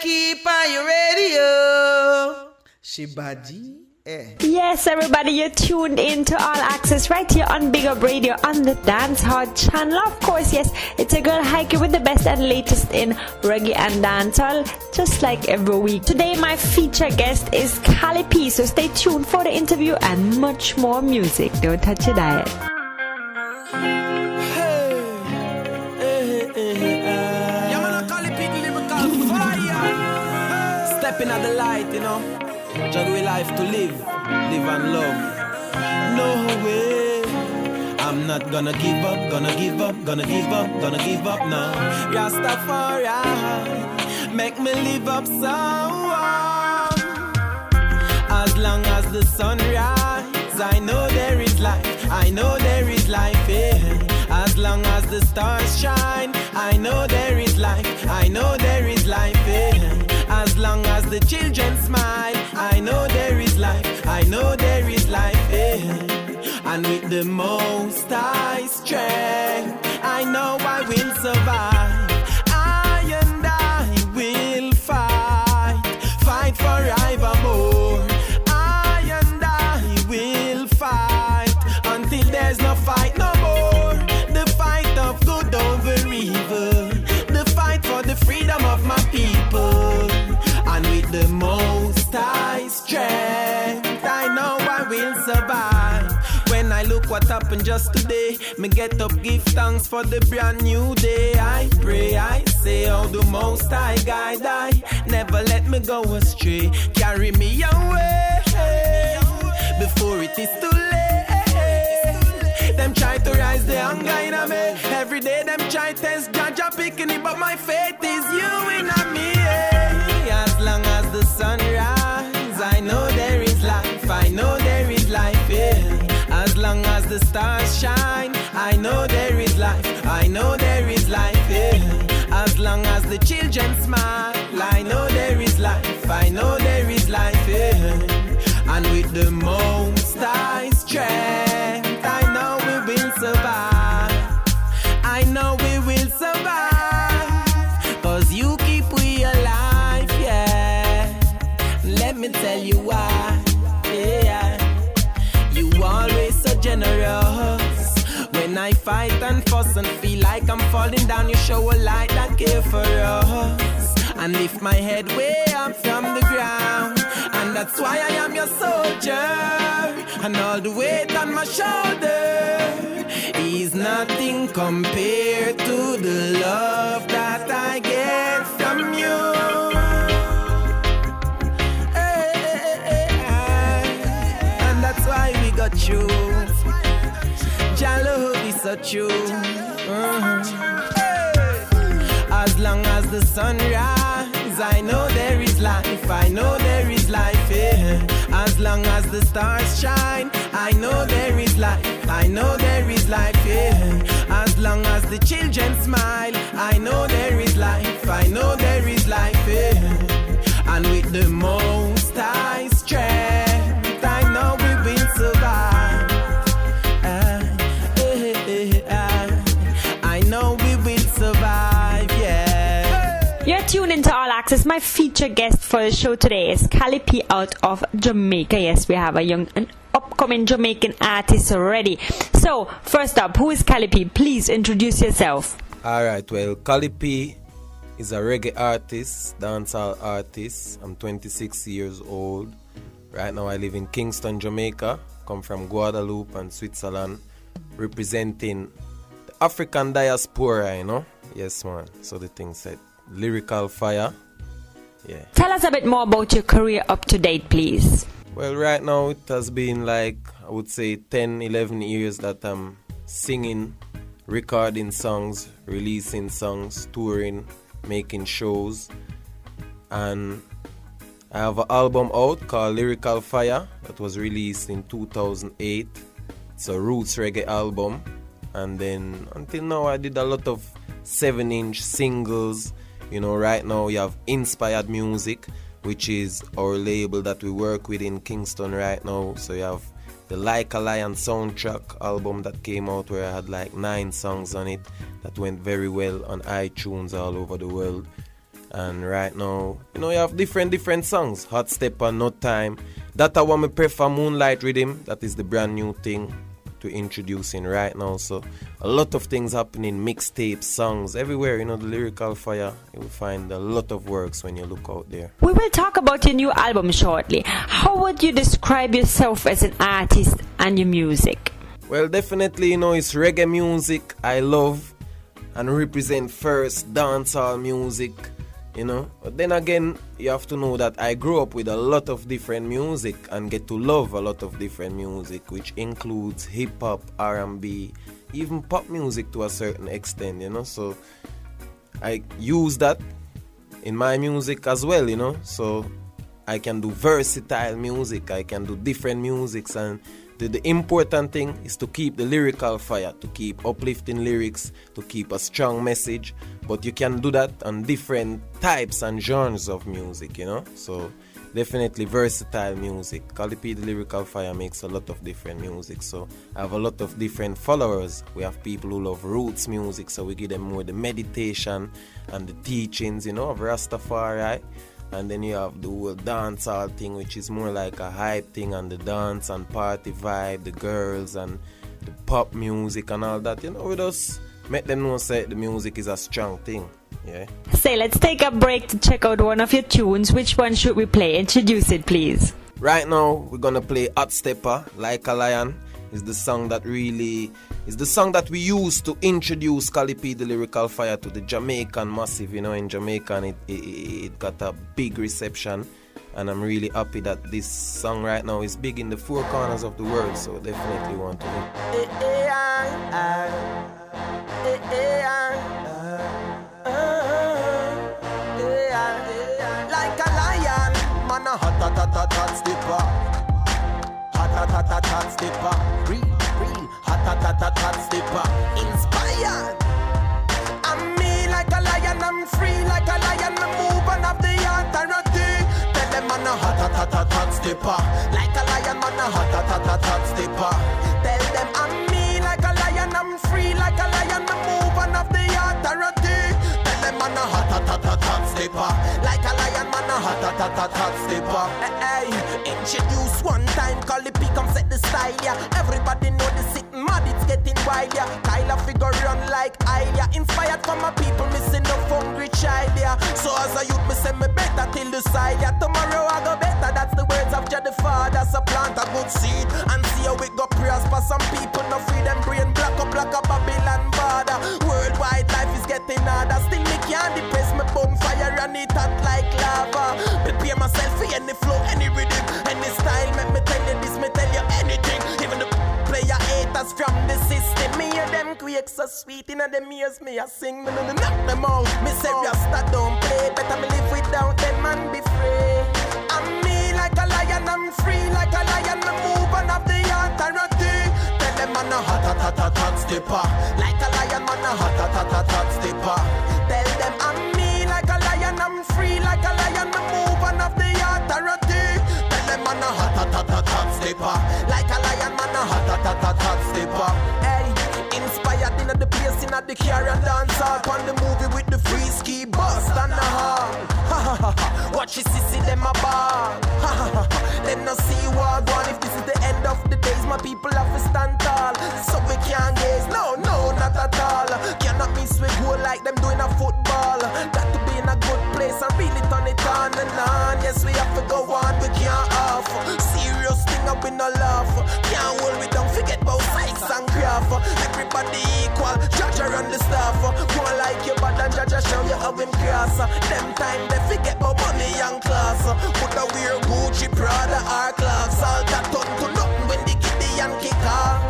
keep on your radio. Shibaji. Eh. Yes, everybody, you're tuned in to All Axe-S right here on Big Up Radio on the Dance Hall channel. Of course, yes, it's a girl Heike with the best and latest in reggae and dancehall, just like every week. Today, my feature guest is Cali P, so stay tuned for the interview and much more music. Don't touch your diet. Stepping at the light, you know. Jug we life to live, live and love. No way. I'm not gonna give up, gonna give up, gonna give up, gonna give up now. Rastafari, make me live up so As long as the sun rises, I know there is life, I know there is life, yeah. As long as the stars shine, I know there is life, I know there is life, the children smile, I know there is life, I know there is life. And with the most high strength, I know I will survive. The most high strength. I know I will survive. When I look what happened just today, me get up, give thanks for the brand new day. I pray, I say, oh, the most I guide, I never let me go astray. Carry me away before it is too late. Them try to rise the hunger in me. Every day them try test judge a picking it, but my faith is you in me. The stars shine, I know there is life, I know there is life, yeah. As long as the children smile, I know there is life, I know there is life, yeah. And with the most I fight and fuss and feel like I'm falling down, you show a light that care for us. And lift my head way up from the ground. And that's why I am your soldier. And all the weight on my shoulder is nothing compared to the love that I get from you. Mhm. As long as the sun rises, I know there is life. I know there is life. Yeah. As long as the stars shine, I know there is life. I know there is life. Yeah. As long as the children smile, I know there is life. I know there is life. Yeah. And with the most Access. My feature guest for the show today is Cali out of Jamaica. Yes, we have a young, an upcoming Jamaican artist already. So, first up, who is Cali? Please introduce yourself. Alright, well, Cali is a reggae artist, dancehall artist. I'm 26 years old. Right now, I live in Kingston, Jamaica. Come from Guadeloupe and Switzerland, representing the African diaspora, you know? Yes, man. So the thing said, lyrical fire. Yeah. Tell us a bit more about your career up to date, please. Well, right now it has been like, I would say, 10, 11 years that I'm singing, recording songs, releasing songs, touring, making shows. And I have an album out called Lyrical Fire that was released in 2008. It's a roots reggae album. And then until now, I did a lot of 7 inch singles. You know, right now, you have Inspired Music, which is our label that we work with in Kingston right now. So you have the Like a Lion soundtrack album that came out where I had like nine songs on it that went very well on iTunes all over the world. And right now, you know, you have different different songs. Hot Step Stepper, No Time. That I want me prefer Moonlight Rhythm. That is the brand new thing to introducing right now. So a lot of things happening, mixtapes, songs, everywhere. You know, the lyrical fire. You will find a lot of works when you look out there. We will talk about your new album shortly. How would you describe yourself as an artist and your music? Well, definitely, you know, it's reggae music I love and represent first dancehall music you know? But then again you have to know that i grew up with a lot of different music and get to love a lot of different music which includes hip hop r&b even pop music to a certain extent you know? So i use that in my music as well you know? So i can do versatile music i can do different musics and the, the important thing is to keep the lyrical fire, to keep uplifting lyrics, to keep a strong message. But you can do that on different types and genres of music, you know? So definitely versatile music. Cali the Lyrical Fire makes a lot of different music. So I have a lot of different followers. We have people who love roots music, so we give them more the meditation and the teachings, you know, of Rastafari and then you have the whole dancehall thing, which is more like a hype thing, and the dance and party vibe, the girls and the pop music and all that. You know, we just make them know say the music is a strong thing. Yeah. Say, let's take a break to check out one of your tunes. Which one should we play? Introduce it, please. Right now, we're gonna play Hot Stepper, Like a Lion is the song that really is the song that we use to introduce Cali P the lyrical fire to the Jamaican massive. You know, in Jamaica, it, it, it got a big reception, and I'm really happy that this song right now is big in the four corners of the world. So definitely want to. Like a lion, man a hot, hot, hot, hot, hot hot, hot, hot, stepper. Real, real, hot, hot, hot, hot, hot stepper. Inspired. I'm me like a lion, I'm free like a lion. I'm moving off the authority. Tell them I'm a hot, hot, hot, hot, hot stepper. Like a lion, man a hot, hot, hot, hot, hot stepper. Tell them I'm me like a lion, I'm free like a lion. I'm moving off the authority. Tell them I'm a hot, hot, hot, hot, hot stepper. Hot, hot, hot, hot, hot stepper. Hey, hey, introduce one time, call the come set the style, yeah. Everybody know the sitting mad, it's getting wild, yeah. Kyla figure run like Ilya. Inspired from my people, missing no hungry child, yeah. So as a youth, me say me better till the side, yeah. Tomorrow I go better, that's the words of Jah the Father. So plant a good seed and see how it go prosper. Some people no free them brain, black up like a Babylon Worldwide life is getting harder, still me can't depress me bonfire and it hot like lava. Prepare myself for any flow, any rhythm, any style. Make me tell you this, me tell you anything. Even the player haters from the system. Me and them quakes so sweet in them ears. Me I sing, me no knock them out. Me say Rasta don't play. Better me live without them and be free. I'm me like a lion, I'm free like a lion. Me move on of the authority. Tell them man a hot, hot, hot, hot, hot stepper. Like a lion, man a hot, hot, hot, hot, hot stepper. Tell them I'm me like a lion, I'm free like a lion. Me move on of the authority. Tell them man a hot, hot, hot, hot, hot stepper. Like a lion, man a hot, hot, hot, hot, hot stepper. Hey, inspired in the place in the car and dance up on the movie with the free ski bust and the hall. Watch you see them a ball. Them no see what one. If this is the end of the days, my people have to stand tall. So we can't gaze. No, no, not at all. Cannot miss we go like them doing a football. Got to be in a good place and really turn it on and on. Yes, we have to go on. We can't off. Serious thing up in no laugh. Can't hold we don't forget about Sykes. Everybody equal. Judge and the staff. Go like your bad and judge show you how him cross. Them time they forget about money and class. Put a weird Gucci, Prada, or clocks. All that turn to nothing when the Gideon kick off.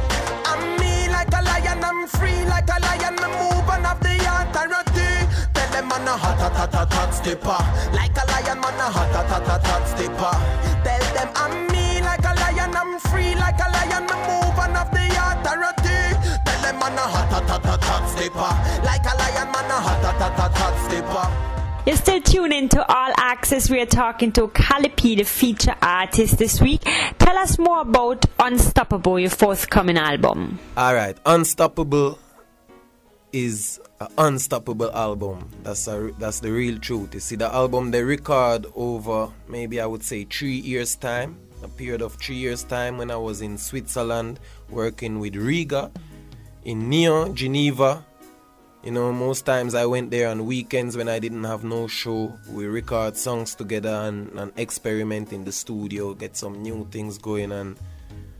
I'm me like a lion, I'm free like a lion. Me move on of the authority. Tell them man a hot, hot, hot, hot, hot stepper. Like a lion, man a hot, hot, hot, hot, hot stepper. Tell them I'm me like a lion, I'm free like a lion. Me move hot, hot. Like a lion, man a hot, hot, hot, hot, hot stepper. You're still tuned into All Axe-S. We are talking to Cali P, the feature artist this week. Tell us more about Unstoppable, your forthcoming album. All right, Unstoppable is an unstoppable album. That's a, that's the real truth. You see, the album they record over maybe I would say three years time, a period of three years time when I was in Switzerland working with Riga, in Nyon, Geneva. You know, most times I went there on weekends when I didn't have no show. We record songs together and, and experiment in the studio, get some new things going, and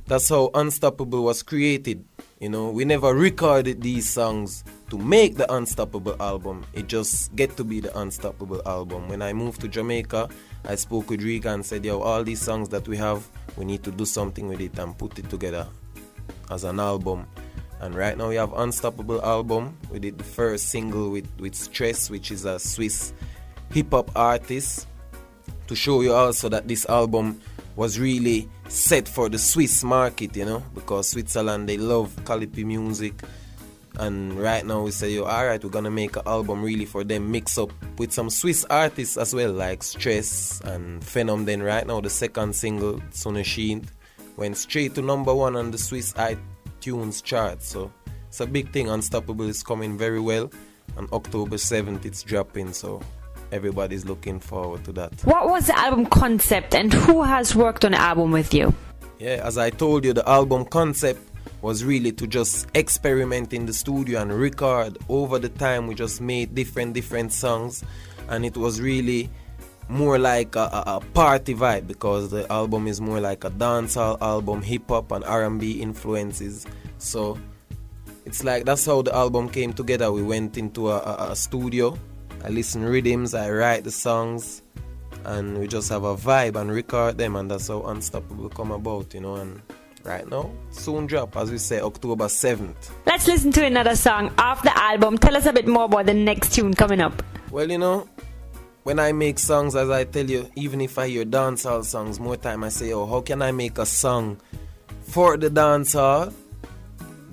that's how Unstoppable was created. You know, we never recorded these songs to make the Unstoppable album. It just get to be the Unstoppable album. When I moved to Jamaica, I spoke with Riga and said, "Yo, all these songs that we have, we need to do something with it and put it together as an album." And right now we have Unstoppable album. We did the first single with with Stress, which is a Swiss hip hop artist, to show you also that this album was really set for the Swiss market, you know, because Switzerland they love Cali P music. And right now we say, yo, alright, we're gonna make an album really for them, mix up with some Swiss artists as well, like Stress and Phenom. Then right now the second single, Sonne went straight to number one on the Swiss iTunes chart. So it's a big thing. Unstoppable is coming very well. On October 7th it's dropping, so everybody's looking forward to that. What was the album concept and who has worked on the album with you? Yeah, as I told you, the album concept was really to just experiment in the studio and record. Over the time, we just made different, different songs, and it was really more like a, a, a party vibe because the album is more like a dancehall album, hip hop and R&B influences. So it's like that's how the album came together. We went into a, a, a studio I listen rhythms, I write the songs, and we just have a vibe and record them, and that's how Unstoppable come about, you know. And right now, soon drop, as we say, October 7th. Let's listen to another song off the album. Tell us a bit more about the next tune coming up. Well, you know, when I make songs, as I tell you, even if I hear dancehall songs, more time I say, oh, how can I make a song for the dancehall?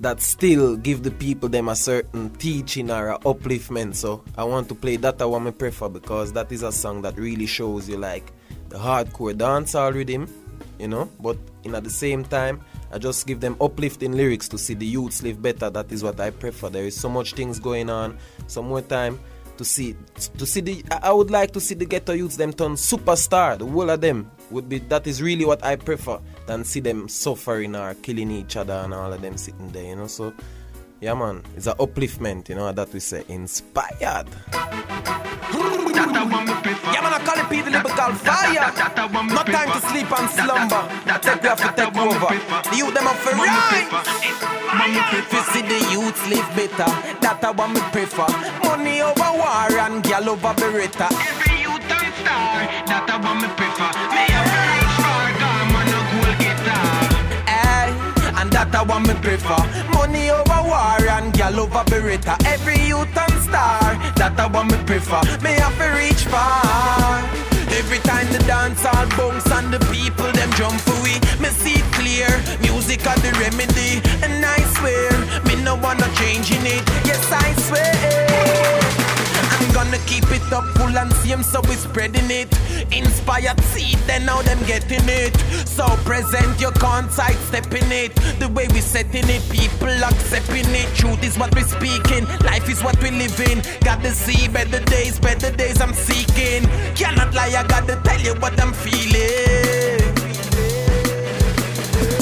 that still give the people them a certain teaching or a upliftment. So I want to play that I want to prefer because that is a song that really shows you like the hardcore dancehall rhythm, you know. But in at the same time, I just give them uplifting lyrics to see the youths live better. That is what I prefer. There is so much things going on. Some more time to see to see the I would like to see the ghetto youths them turn superstar. The whole of them would be that is really what I prefer than see them suffering or killing each other and all of them sitting there, you know. So yeah man, it's an upliftment, you know, that we say inspired. Yeah, man, I call it people lyrical fire. No time to sleep and slumber. Take we have to take over. The youth them up for right. If you see the youths live better, that I want me prefer. Money over war and gal over beretta. Every youth and star, that I want me prefer. Me a that I want me prefer. Money over war and gal over beretta. Every youth and star, that I want me prefer. Me have to reach far. Every time the dance all bounce and the people them jump for we, me see it clear. Music are the remedy, and I swear me no wanna changing it. Yes I swear. I'm gonna keep it up full and same, so we spreading it. Inspired seed, then now them getting it. So present, your can't sidestepping it. The way we setting it, people accepting it. Truth is what we speaking, life is what we living. Got to see better days, better days I'm seeking. Cannot lie, I gotta tell you what I'm feeling.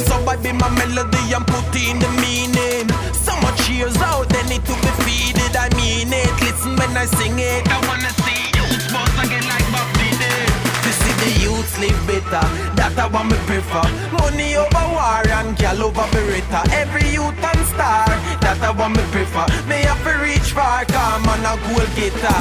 So I be my melody and put in the meaning. So much years out, they need to be feeded. I when I sing it. I wanna see you supposed to get like Bob Dylan. To see the youths live better, that I want me prefer. Money over war and gal over beretta. Every youth and star, that I want me prefer. Me have to reach far, come on a goal getter.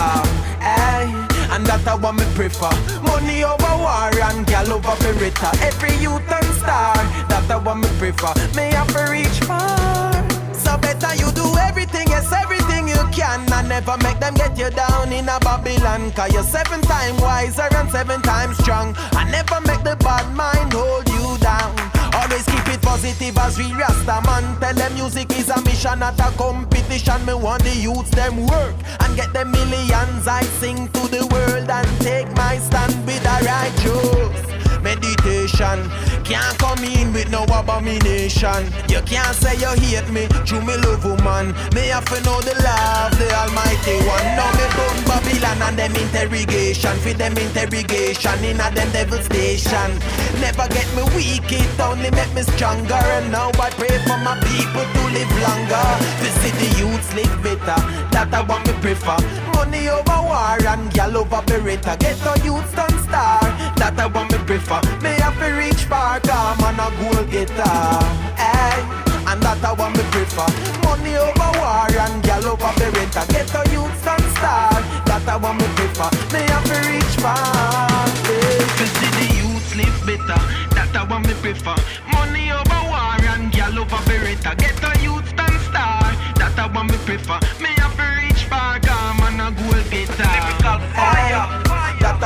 Hey and that I want me prefer. Money over war and gal over beretta. Every youth and star, that I want me prefer. May have to reach far. So better you do everything, yes, everything can. And never make them get you down in a Babylon. Cause you're seven times wiser and seven times strong. And never make the bad mind hold you down. Always keep it positive as we rasta man. Tell them music is a mission, not a competition. Me want the youths them work and get them millions. I sing to the world and take my stand with the righteous meditation. can't come in with no abomination. You can't say you hate me, through me love woman. Me have to know the love, the Almighty One. Now me boom Babylon and them interrogation, for them interrogation in a them devil station. Never get me weak, it only make me stronger. And now I pray for my people to live longer. To see the youths live better, that I want me prefer. Money over war and gal over beretta. Get the youths done star, that I want me prefer. Me have to reach far, come ah, on a goal getter. Hey. And that I want me prefer Money over war and gal over beretta Get the youths done star That I want me prefer Me have to reach far hey. To see the youths live better That I want me prefer Money over war and gal over beretta Get the youths done star That I want me prefer Me have to reach far Come ah, on a goal getter Lyrical fire That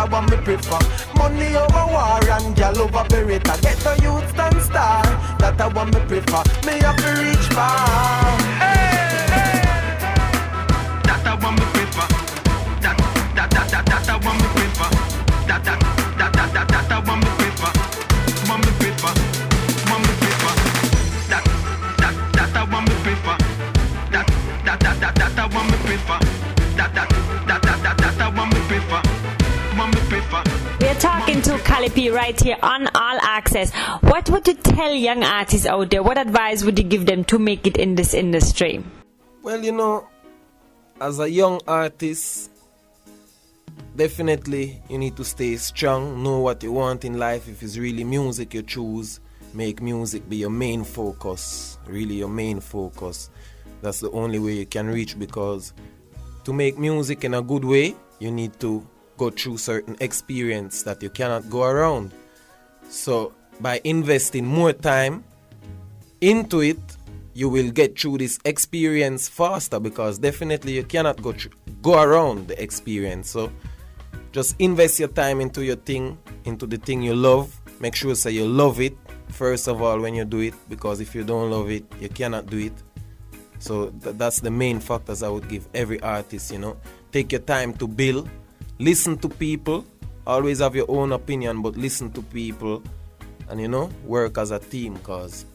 I want me prefer. Money over war and gal over beretta. Get the youths done star That I want me prefer. Me have to reach far. Hey, hey. That me prefer. That, that, that, that, that I me prefer. That, that, that, that, that, that me prefer. Want me prefer. Want me prefer. That, that, that want me prefer. That, that, that, that, that I me prefer We're talking to Cali P right here on All Axe-S. What would you tell young artists out there? What advice would you give them to make it in this industry? Well, you know, as a young artist, definitely you need to stay strong, know what you want in life. If it's really music you choose, make music be your main focus, really your main focus. That's the only way you can reach because to make music in a good way, you need to go through certain experience that you cannot go around. So, by investing more time into it, you will get through this experience faster because definitely you cannot go through, go around the experience. So just invest your time into your thing, into the thing you love. Make sure say you love it first of all when you do it because if you don't love it, you cannot do it. So th- that's the main factors I would give every artist, you know. Take your time to build, listen to people, always have your own opinion but listen to people and you know, work as a team cause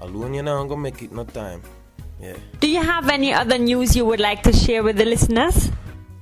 alone you're not gonna make it no time. Yeah. Do you have any other news you would like to share with the listeners?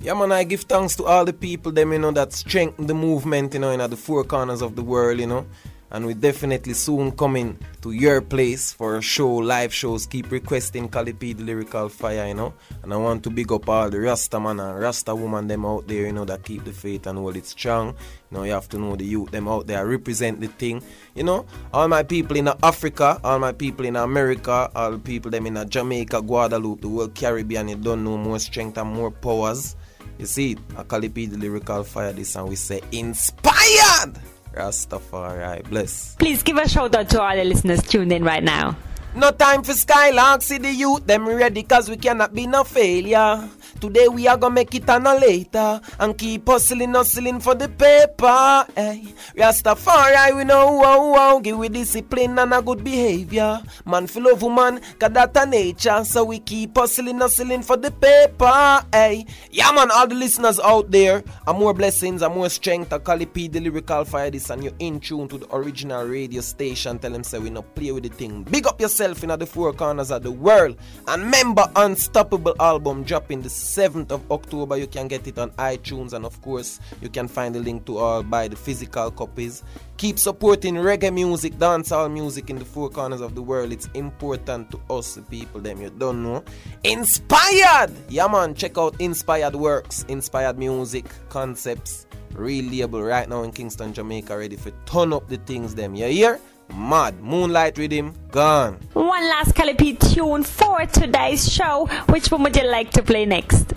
Yeah, man, I give thanks to all the people, them, you know, that strengthen the movement, you know, in the four corners of the world, you know. And we definitely soon coming to your place for a show, live shows. Keep requesting Cali P the Lyrical Fire, you know. And I want to big up all the Rasta man and Rasta woman them out there, you know, that keep the faith and hold it strong. You know, you have to know the youth them out there represent the thing. You know, all my people in Africa, all my people in America, all the people them in Jamaica, Guadeloupe, the whole Caribbean, you don't know more strength and more powers. You see, it the lyrical fire this and we say inspired. Rastafari, bless. Please give a shout out to all the listeners tuned in right now. No time for Skylark, see the youth, them ready cause we cannot be no failure. Today we are gonna make it on a later and keep hustling, hustling for the paper. Hey, Rastafari, we know wow wow, give we discipline and a good behavior. Man, full of woman, cause that a nature. So we keep hustling, hustling for the paper. Hey, yeah, man, all the listeners out there, and more blessings and more strength. I Cali P the lyrical fire this, and you're in tune to the original radio station. Tell them say we not play with the thing. Big up yourself in the four corners of the world. And member Unstoppable album dropping the 7th of October. You can get it on iTunes, and of course, you can find the link to all buy the physical copies. Keep supporting reggae music, dancehall music in the four corners of the world. It's important to us, the people, them you don't know. Inspired! Yeah, man, check out Inspired Works, Inspired Music, Concepts, real label right now in Kingston, Jamaica, ready for turn up the things, them. You hear? Mad. Moonlight Rhythm, gone. One last Cali P tune for today's show. Which one would you like to play next?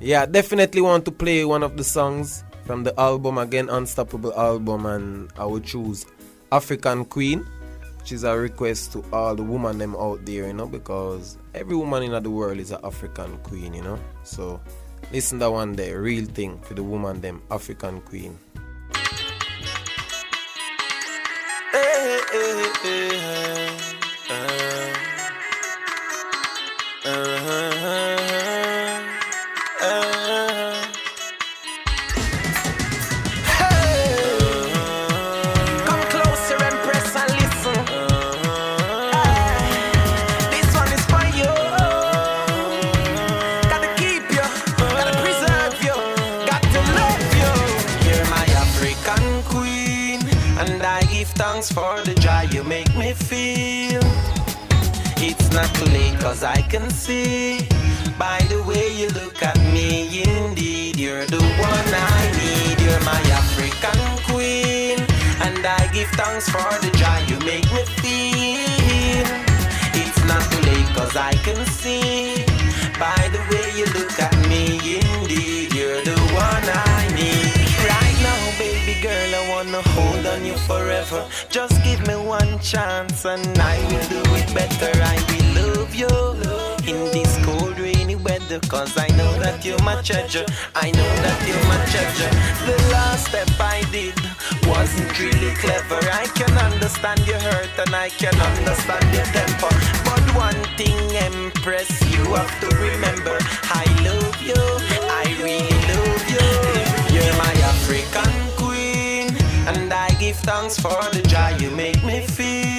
Yeah, definitely want to play one of the songs from the album again, Unstoppable album, and I would choose African Queen, which is a request to all the women them out there, you know, because every woman in the world is an African queen, you know. So listen that one there, real thing for the woman them, African Queen. Hey, hey, hey, uh, uh, not too late cause I can see by the way you look at me. Indeed, you're the one I need. You're my African queen. And I give thanks for the joy you make me feel. It's not too late cause I can see by the way you look at me. Indeed, you're the one I need. Right now, baby girl, I wanna hold on you forever. Just give me one chance and I will do it better. I will you in this cold, rainy weather. Cause I know that you're my treasure. I know that you're my treasure. The last step I did wasn't really clever. I can understand your hurt and I can understand your temper. But one thing, Empress, you have to remember I love you. I really love you. You're my African queen. And I give thanks for the joy you make me feel.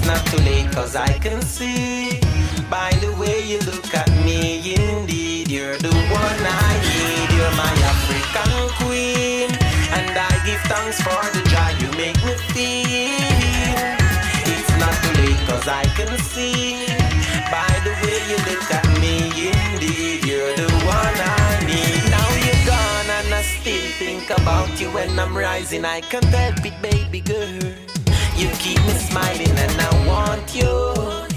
It's not too late cause I can see by the way you look at me. Indeed, you're the one I need. You're my African queen. And I give thanks for the joy you make me feel. It's not too late cause I can see by the way you look at me. Indeed, you're the one I need. Now you're gone and I still think about you when I'm rising. I can't help it, baby girl. You keep me smiling and I want you.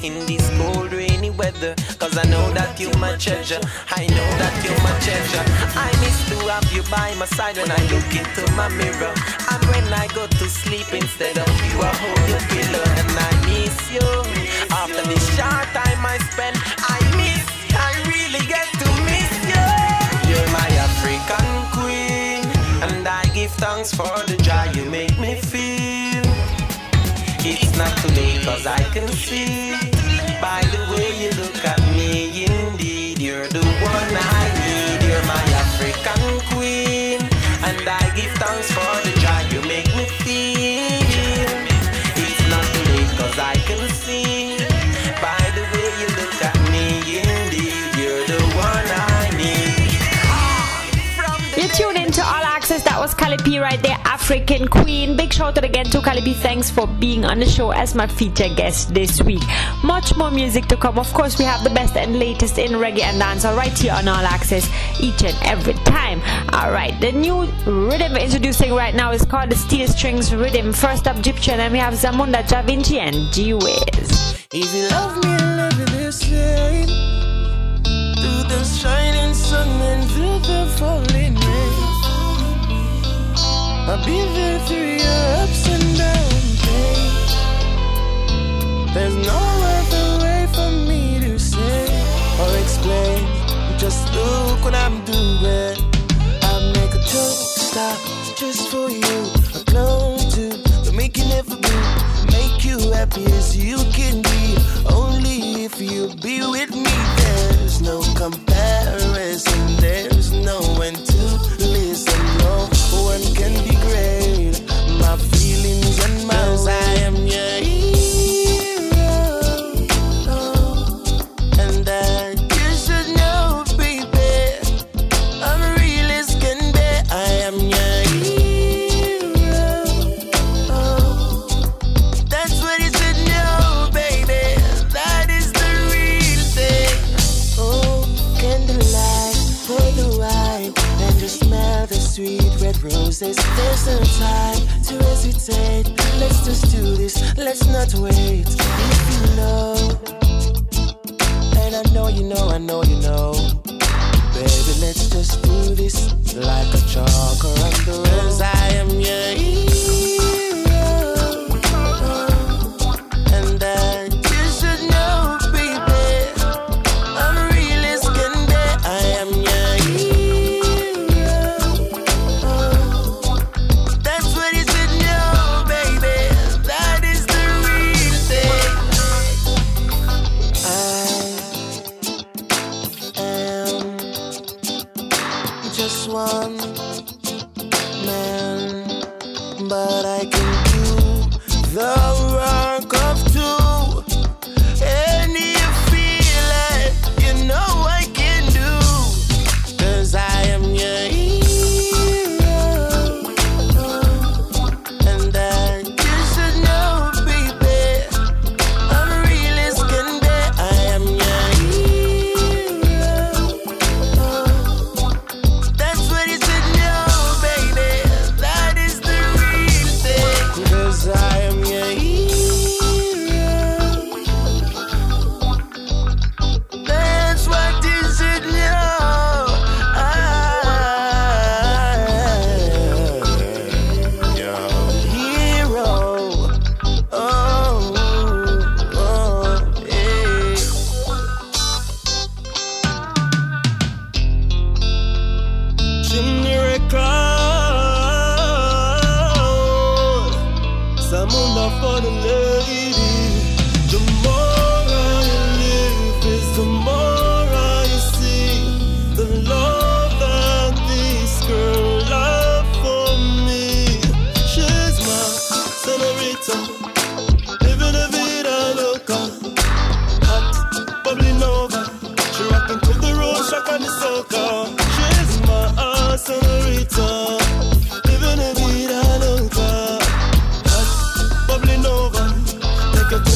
In this cold rainy weather Cause I know that you're my treasure. I know that you're my treasure. I miss to have you by my side when I look into my mirror. And when I go to sleep instead of you I hold your pillow and I miss you. After this short time I spend I miss, I really get to miss you. You're my African queen And I give thanks for the cause I can see Access. That was Cali P right there, African Queen. Big shout out again to Cali P. Thanks for being on the show as my feature guest this week. Much more music to come. Of course, we have the best and latest in reggae and dancehall right here on All Axe-S each and every time. All right, the new rhythm introducing right now is called the Steel Strings Rhythm. First up, Egyptian, and we have Zamunda Da Vinci and G Wiz. If you love me, love you the same. Through the shining sun and through the falling rain. I'll be there through your ups and downs, babe. There's no other way for me to say or explain. Just look what I'm doing. I make a joke stop just for you. A clone to but make you never be. Make you happy as you can be. Only if you be with me. There's no comparison. There's no one to listen. No one can degrade my feelings and my I am your roses. There's no time to hesitate. Let's just do this. Let's not wait. If you know, and I know you know, I know you know. Baby, let's just do this like a chalk or on the rose. I am your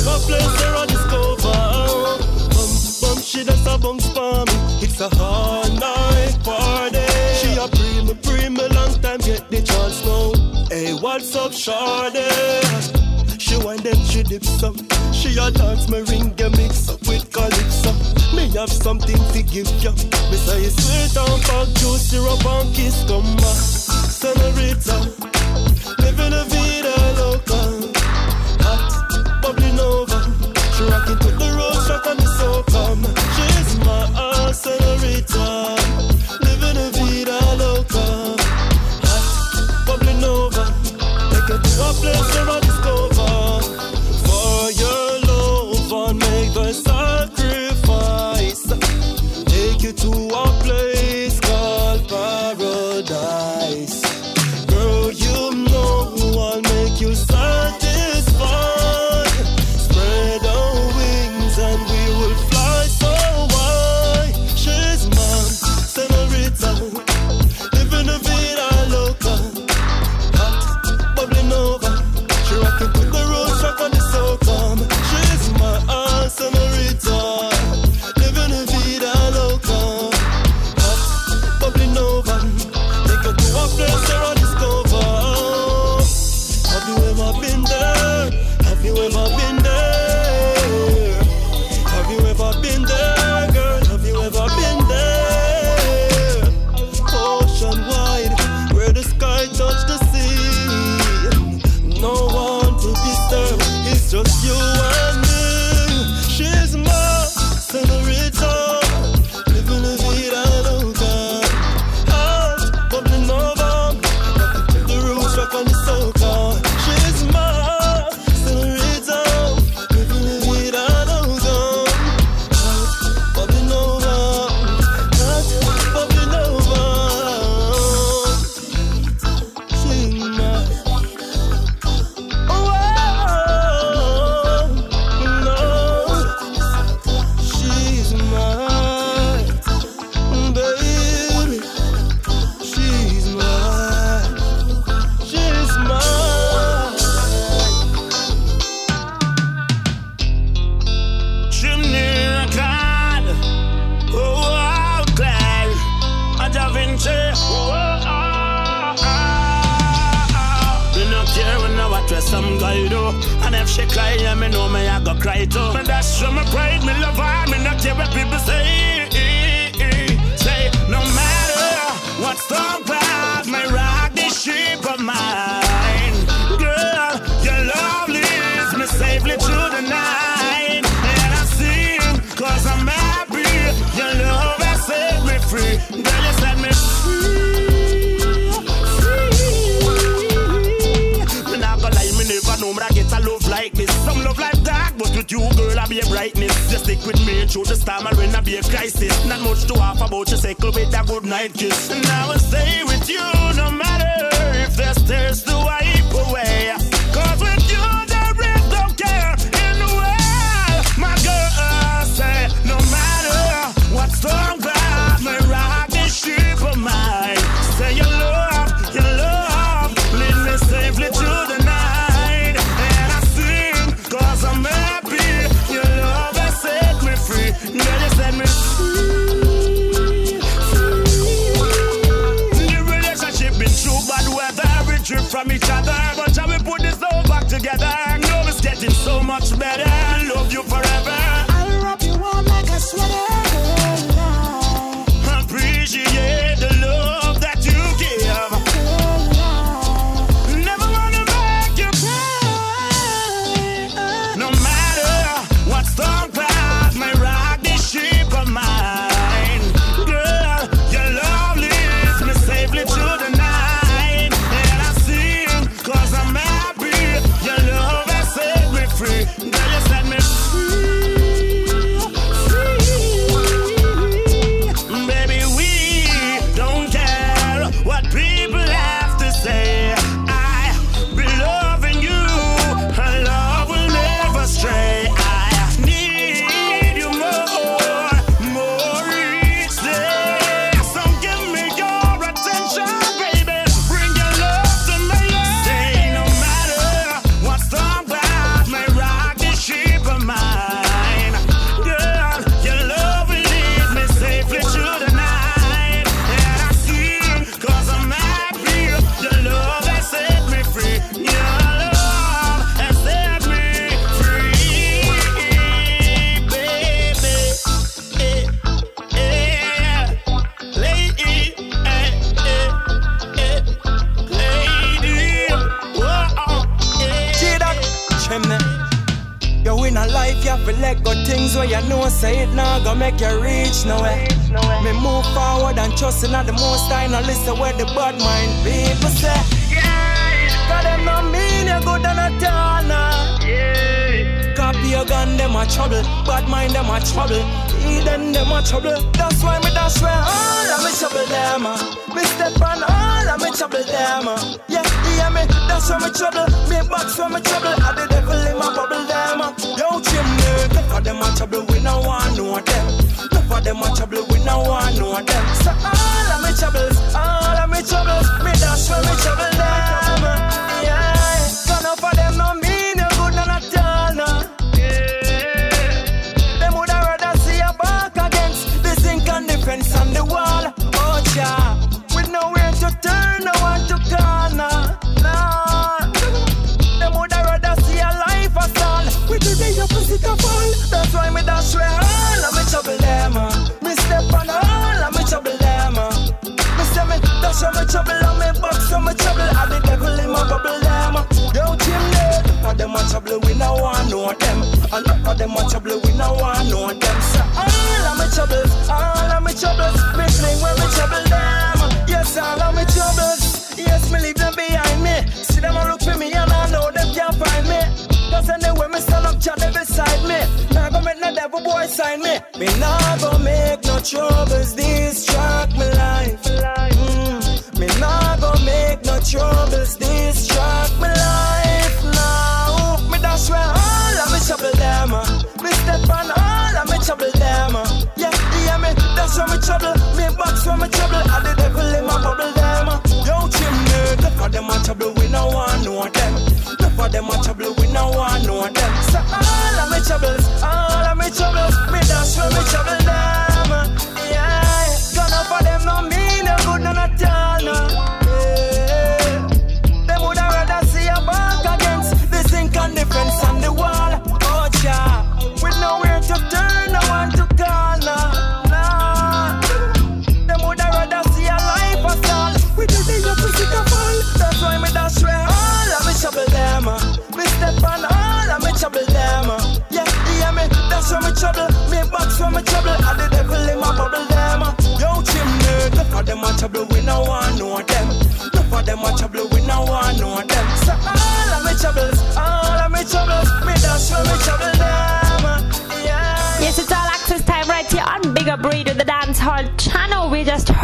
A place where I discover Bum, bum, she does a bum for me It's a hard night party She a prima, prima, long time get the chance now Hey, what's up, shawty? She wind and she dips up. She a dance meringue mix up with calypso. Me have something to give ya. Me say sweet and fuck juice syrup and kiss come back. Senorita.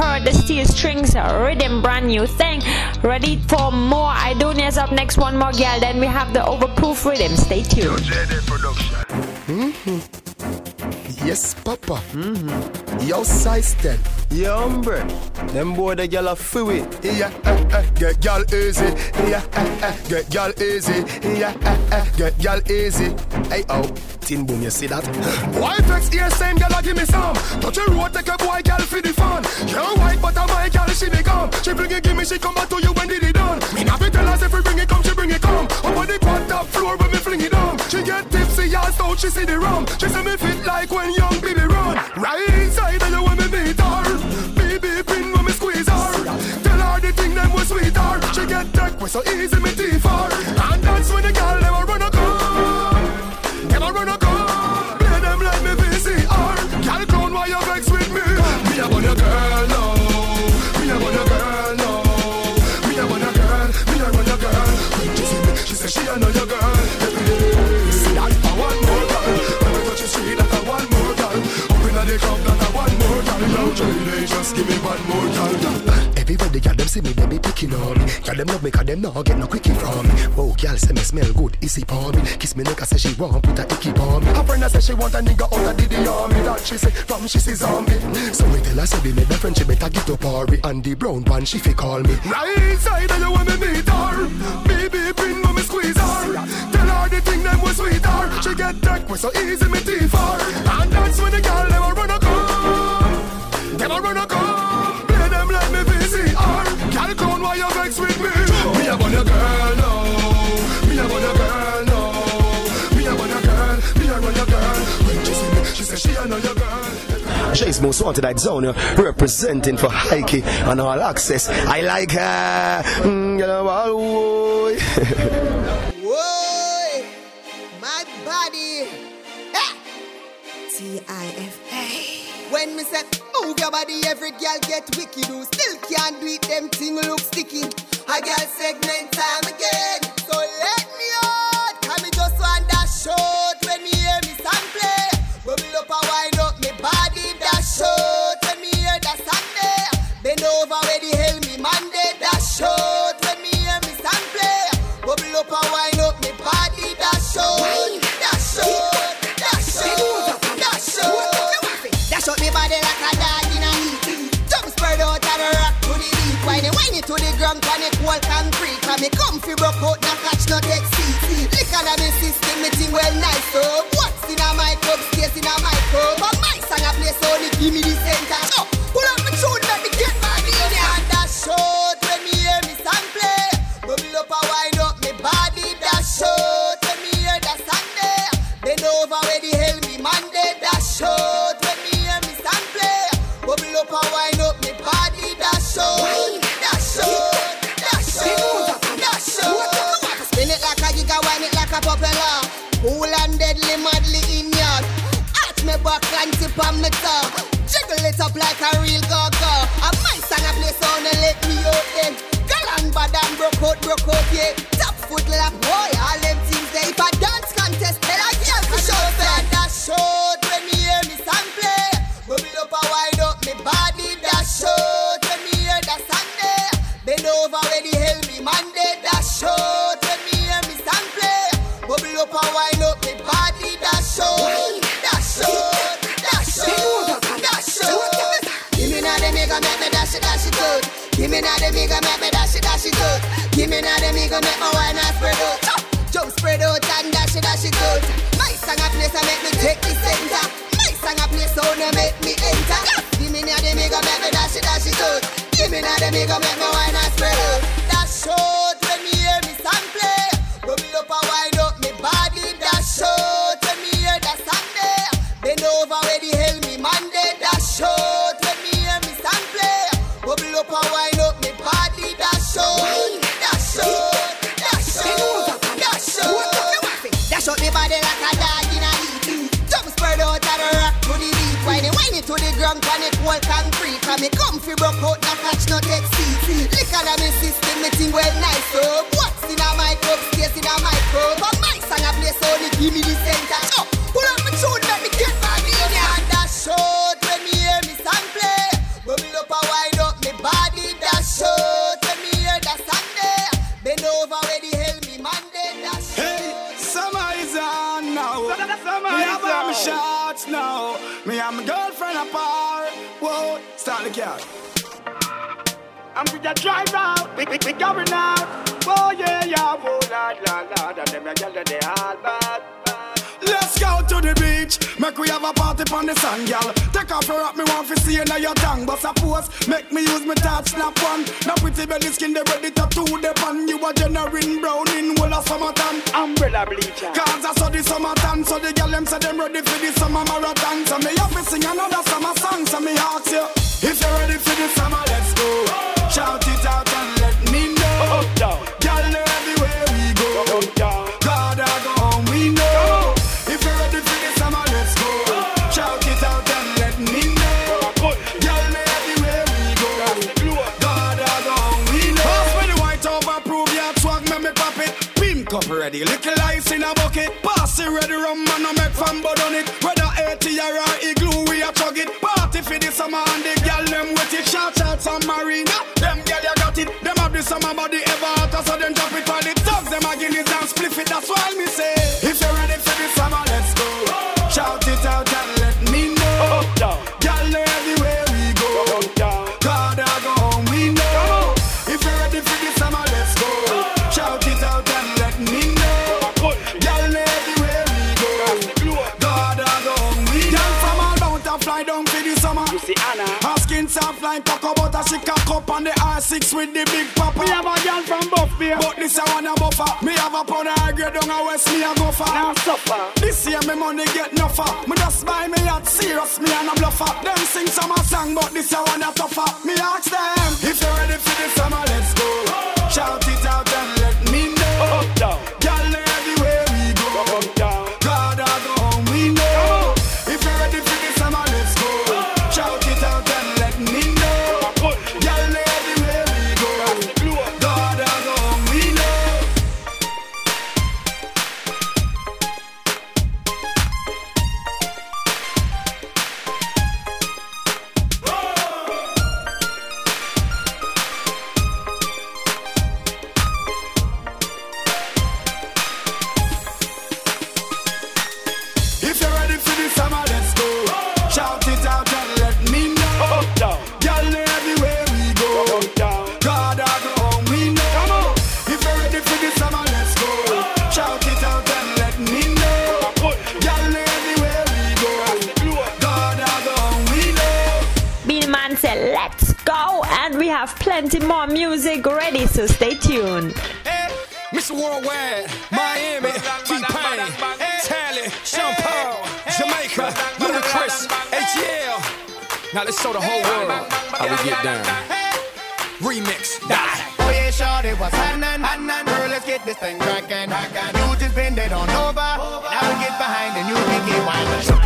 Heard the Steel Strings rhythm, brand new thing. Ready for more? Idonia's up next, one more girl. Then we have the overproof rhythm. Stay tuned. Yes, Papa. Mm-hmm. Yo, size 10. Yeah, hombre. Them boy the gyal a free Yeah, eh, eh, get y'all easy. Yeah, eh, eh, get y'all easy. Yeah, eh, eh, get y'all easy. Hey, oh, tin boom, you see that? Why vex here, same girl, give me some. Touch a road, take a boy, girl, for the fun. You're white, but I'm my girl, she be come. She bring it, give me, she come back to you when did it done. Me not be tell us if we bring it come, she bring it come. Up on the quad top floor when me fling it down. She get tipsy, ass out, she see the rum. She say me fit like when young baby run. Right inside of you when me meet her. Baby pin when me squeeze her. Tell her the thing them was sweet her. She get tech with so easy me teeth her. And that's when the girl never run one more girl. Uh, everybody got them see me, they be picking on me. Got them love me, cause them not get no quickie from me. Oh, girl say me smell good, easy for me. Kiss me neck, I say she want put a icky me. Her friend I say she want a nigga out of the army. That she say from she see zombie. So we tell her say we make the friend she better get up Harvey. And the brown one she fi call me. Right side of you when me meet her. Baby, bring me squeeze her. Tell her the thing them was sweet her. She get tech with so easy me teeth her. And that's when the girl never run a gun. Never run a gun. Why you vex with me? Me a want your girl now. Me a want your girl now. Me a want your girl. Me a want your girl. When she see me, she say she a know your girl. She's most wanted at zone, representing for Heike and All Axe-S. I like her. Mm, you know, all. Whoa, my body. Ah! on when me say move your body, every girl get wicked. Who still can't do it, them thing look sticky. A girl segment time again. So let me out, can me just want that shot when me hear me sound play. Bubble up and wind up me body, that shot when me hear that Sunday. there. Bend over where the hell me man that shot. to the ground, panic wall concrete. And me comfy fi broke out, not catch no taxi. seat. Lick on me system, me ting well nice. So what's in a mic up, in a mic up. But my song a play, so only give me the center. every summer. You see Anna. Her skin soft like cocoa butter. She can cup on the R6 with the big papa. Me have a girl from Buffy. But this I wanna buffer. Me have a pound of agri down a west. Me a go. Now suffer. This year me money get nuffer. Me just buy me yacht serious. Me and a bluffer. Them sing summer song but this I wanna tougher. Me ask them if you're ready for the summer. Let's go. Shout it out and so stay tuned. Hey, Mr. Worldwide, Miami, T-Pain, hey, Tally, Sean Paul, Jamaica, Ludacris, ATL. Now let's show the whole world how we get down. Remix. Oh, Die shorty, what's happening? Girl, let's get this thing crackin'. You just bend it on over. over. Now we get behind and you can get wild.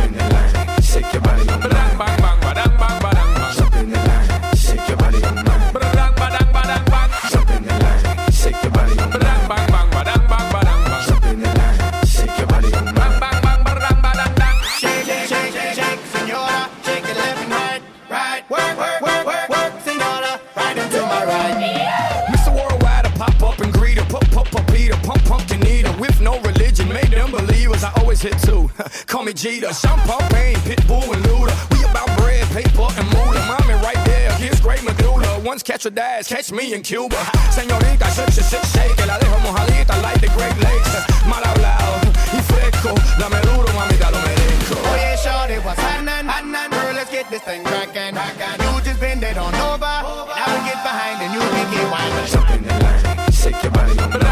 is hit too. Call me Jeter, Sean Paul Pitbull and Luda. We about bread, paper and moolah. Mommy right there, here's great medulla. Once catch a dash, catch me in Cuba. Señorita, shake, shake, shake, que la dejo mojadita like the Great Lakes. Mal hablado y fresco, dame duro, mamita, lo merezco. Oye, shorty, what's happening? Girl, let's get this thing crackin'. You just bend it on over, over. I will get behind and you can it wild. Jump in the line, shake your body on the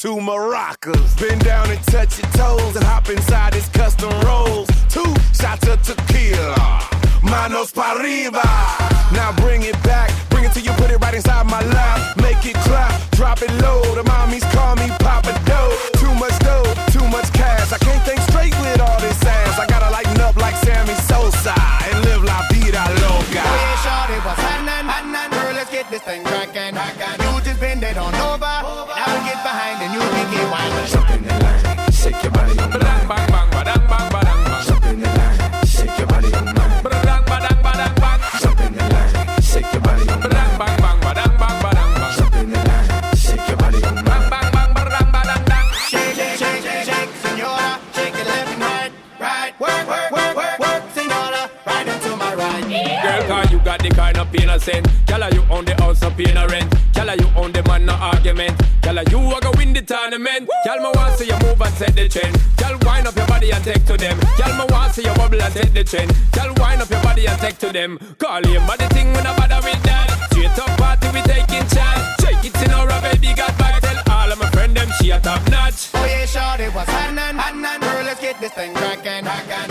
two maracas. Bend down and touch your toes and hop inside this custom rolls. Two shots of tequila, manos para arriba. Now bring it back, bring it till you put it right inside my lap. Make it clap, drop it low, to mommy's element. Y'all me want see you move and set the chain. Y'all wind up your body and take to them. Y'all me want see you bubble and set the chain. Y'all wind up your body and take to them. Call him, but the thing we no bother with that. Straight up party we taking chance. Shake it in our baby got back. Tell all of my friend them she a top notch. Oh yeah, sure it was Hanan, Hanan. Girl, let's get this thing crackin', crackin'.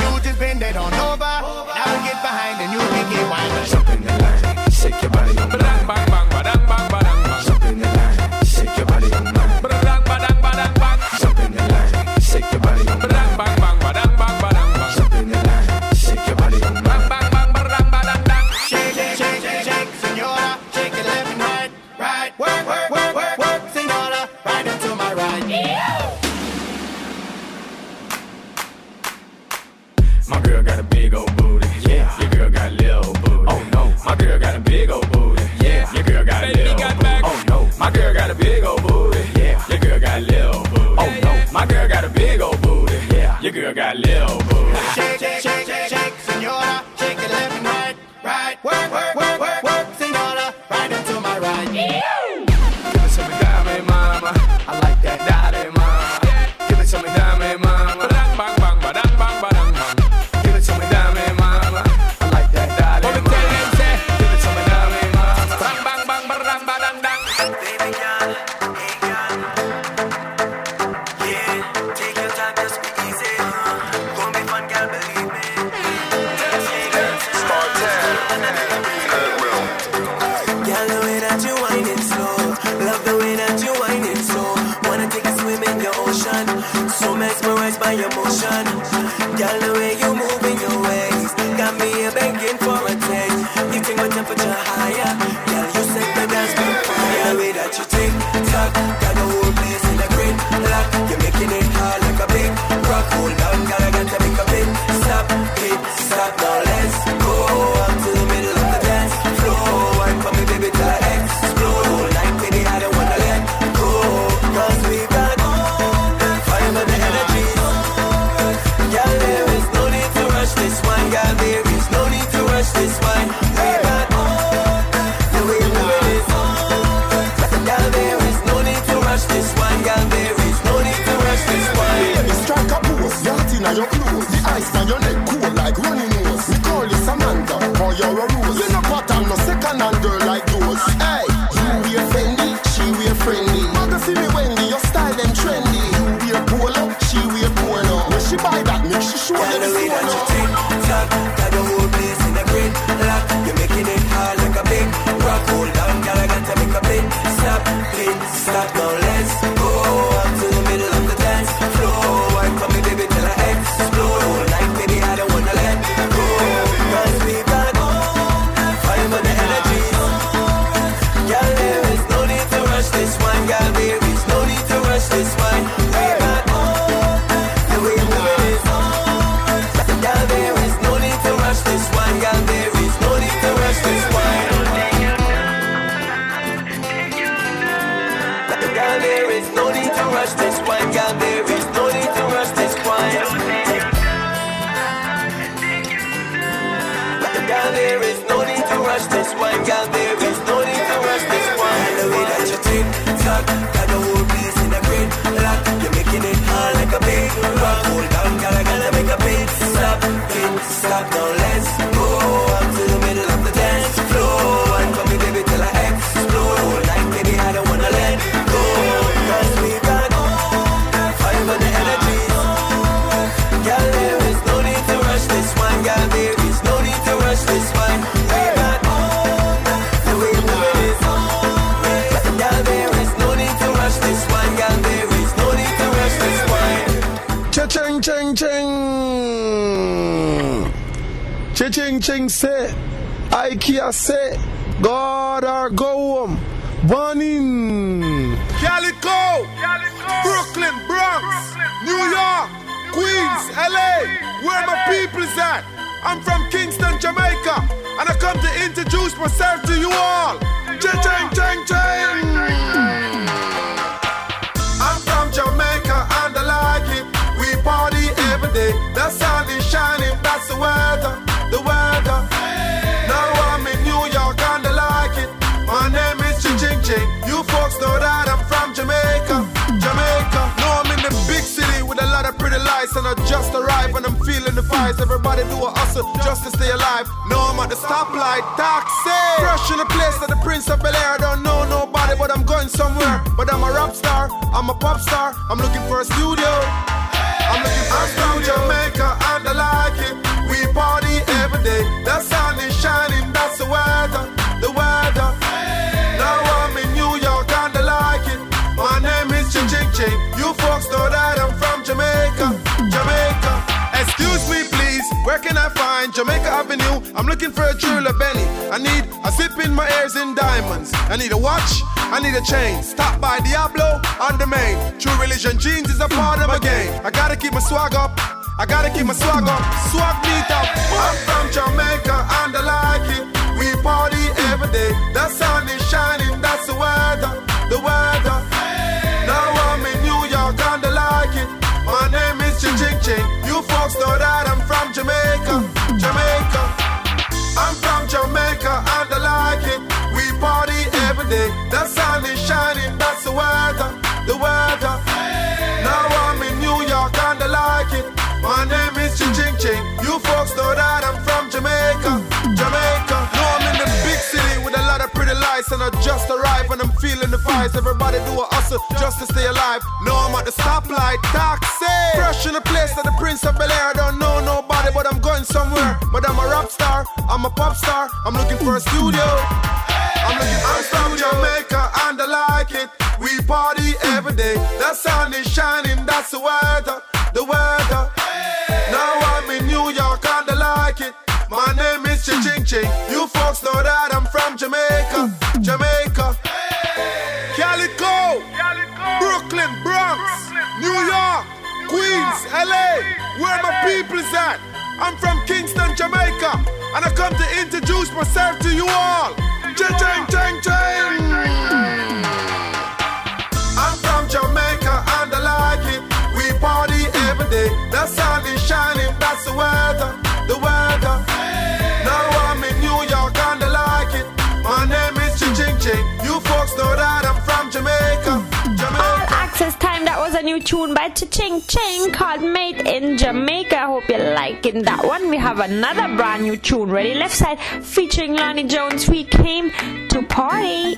There is no need to rush this one. Girl, there is no need to rush this one. Girl, there is no need to rush this one. Girl, there is no need to rush this one. The way that you tick tock, got the whole place in a grid lock. You're making it hard like a big rock. Hold on, girl, I gotta make a pit stop, pit stop. Now let's ching, say. IKEA say. God or go home. Burning. Calico. Brooklyn, Bronx, New York, Queens, LA. Where my people's at? I'm from Kingston, Jamaica. And I come to introduce myself to you all. Feeling the vibes. Everybody do a hustle just to stay alive. No, I'm at the stoplight, taxi. Fresh in the place of the Prince of Bel Air. I don't know nobody, but I'm going somewhere. But I'm a rap star, I'm a pop star. I'm looking for a studio. I'm looking for a studio. I need a watch. I need a chain. Stop by Diablo on the main. True religion jeans is a part of my game. I gotta keep my swag up. I gotta keep my swag up. Swag meet up. I'm from Jamaica and I like it. We party every day. The sun is shining. That's the weather. The weather. Now I'm in New York and I like it. My name is Ching Ching Ching. You folks know that I'm from Ching Ching Ching. You folks know that I'm from Jamaica, Jamaica. No, I'm in the big city with a lot of pretty lights and I just arrived and I'm feeling the vibes. Everybody do a hustle just to stay alive. No, I'm at the stoplight, taxi. Fresh in the place that the Prince of Bel Air. I don't know nobody, but I'm going somewhere. But I'm a rap star, I'm a pop star. I'm looking for a studio. I'm looking for I'm from Jamaica and I like it. We party every day. The sun is shining, that's the weather. Know that I'm from Jamaica, Jamaica. Calico, Calico. Brooklyn, Bronx, New York, Queens, LA. Where my people's at? I'm from Kingston, Jamaica, and I come to introduce myself to you all. Ching ching ching ching. I'm from Jamaica and I like it. We party every day. The sun is shining, that's the weather. new tune by Ching Ching called Made in Jamaica. Hope you're liking that one. We have another brand new tune, Ready Left Side, featuring Lonnie Jones. We came to party.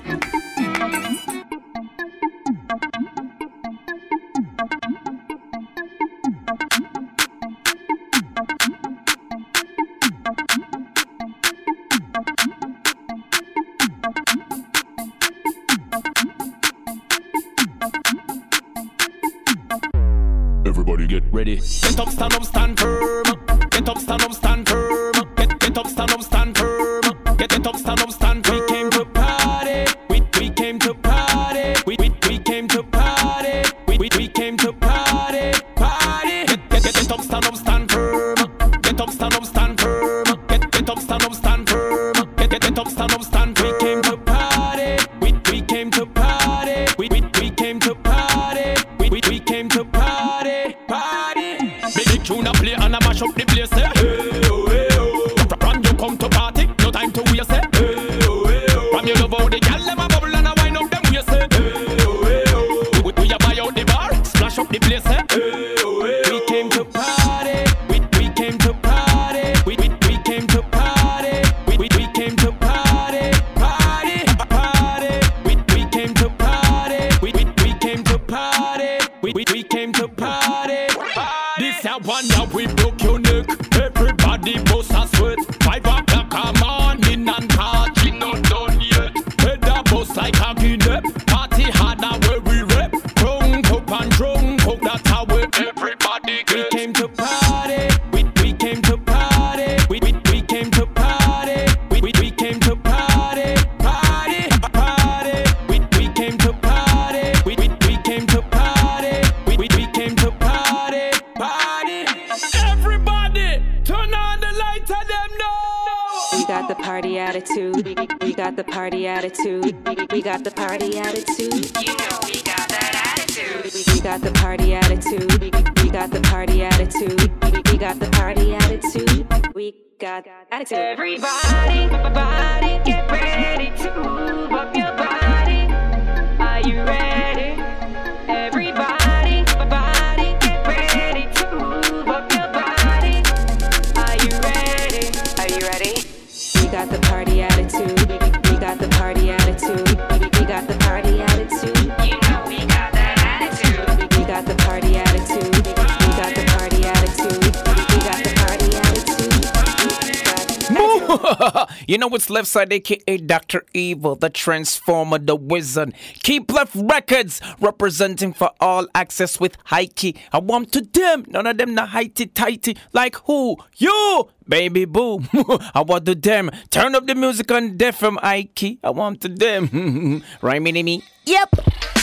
left side, aka Dr. Evil, the Transformer, the Wizard. Keep Left Records, representing for All Axe-S with Heike. I want to them, none of them not Heike tighty. Like who? You! Baby boo, I want to them. Turn up the music on deaf from Ike. I want to them. right, mini me? Yep.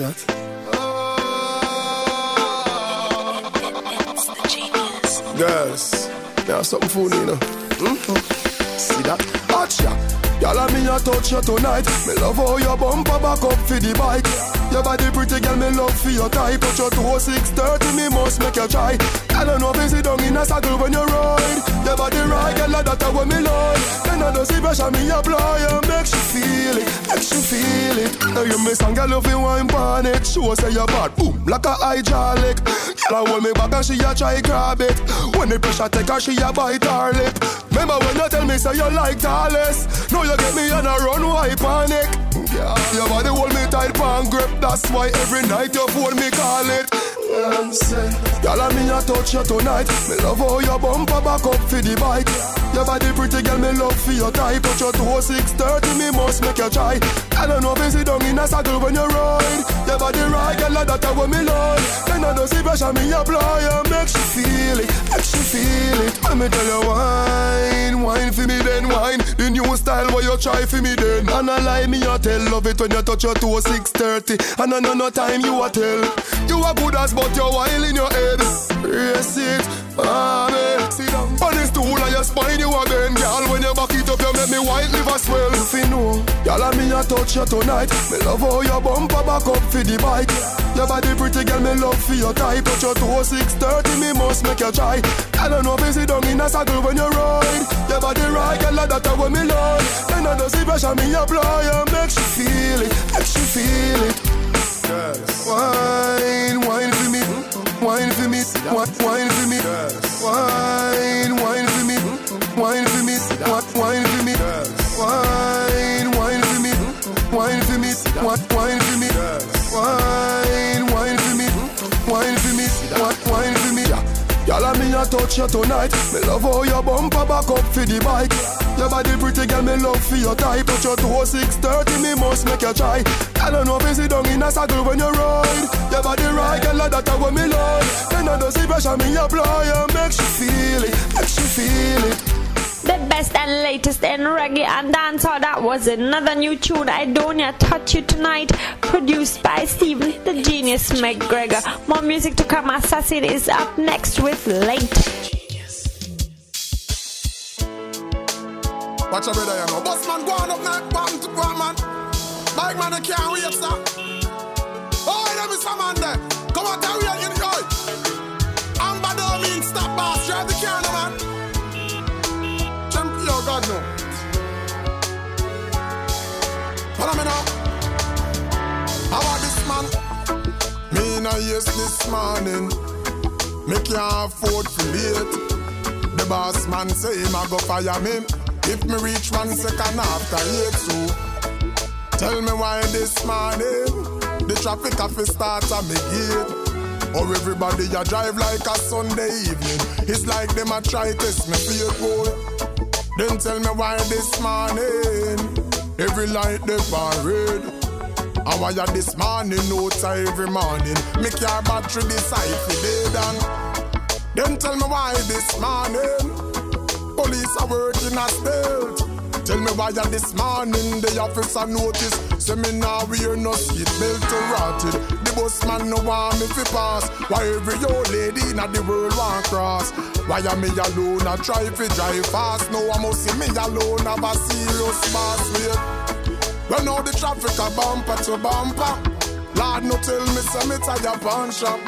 That? Girls, there's something funny, you know. Mm-hmm. See that? Watch ya. Y'all and me a touch you tonight. Me love how your bumper back up for the bike. Your body pretty girl, me love for your type. Touch your toe 630, me must make you try. I don't know sit down in a saddle when you ride. Your body right, girl, that's what me like. Then I don't see pressure, me apply make you feel it, make you feel it. Now you miss and girl, you wine pan it. Show say you're bad, boom, like a hydraulic. Girl, I hold me back and she a try grab it. When the pressure take her, she a bite her lip. Remember when you tell me say you like tallest? Now you get me on a run, why panic? Yeah, your body hold me tight, pan grip. That's why every night you phone me call it. I'm saying, Y'all me a touch you tonight. Me love how your bumper back up for the bike. Your body pretty girl, me love for your type. Touch your toe 630, me must make you try. I don't know if you down in a saddle when you ride. Your body right, girl, that's what me like. Then I don't see pressure, me apply and make you feel it, make feel it. Let me tell you wine, wine for me then wine. The new style where you try for me then. And I lie me a tell, love it when you touch your toe 630. And I know no time you a tell. You a good as but you're wild in your head. Race it, mommy. Liver swell. If you know, y'all and me a touch you tonight. Me love how your bumper back up for the bike. Your body pretty girl, me love for your type. Touch your toe 630, me must make you try. I don't know if you sit down in a saddle when you ride. Your body right, girl, that's what me like. Then I don't see pressure, me apply and make you feel it, make you feel it. Wine, wine for me, wine for me, wine wine for me, wine, wine for me, wine for me, what wine wine wine, for me, wine for me, wine for me, wine, wine for me, wine for me, wine for me. Y'all me a touch you tonight. Me love how your bumper back up for the bike. Your body pretty girl, me love for your type. Touch your toe 630, me must make you try. I don't know if you sit down in a saddle when you ride. Your body right, girl, that's what me like. Then I don't see pressure, me apply and make you feel it, make you feel it. The best and latest in reggae and dancehall. Oh, that was another new tune. I don't yet touch you tonight. Produced by Stephen the Genius McGregor. More music to come. Assassin is up next with Late. Watch brother, you know. Go on up to man. Bike man, I can't wait, sir. Oh, God, no. Follow me now. How about this, man? Me in yes this morning. Me can't afford to late. The boss man say him a go fire me if me reach one second after eight. So tell me why this morning the traffic have start at me gate. Or everybody a drive like a Sunday evening. It's like them a try to test me fake Then tell me why this morning every light they red. Why you this morning notes every morning make your battery decide for dead then tell me why this morning police are working as stealth. Tell me why this morning the officer notice Say me now wear no seat belt to rotted. The bus man no want me fi pass. Why every old lady in the world want cross? Why am me alone? I try fi drive fast. No I must see me alone. Have a serious boss wait When all the traffic a bumper to bumper Lord, no tell me, say me tired pawn shop.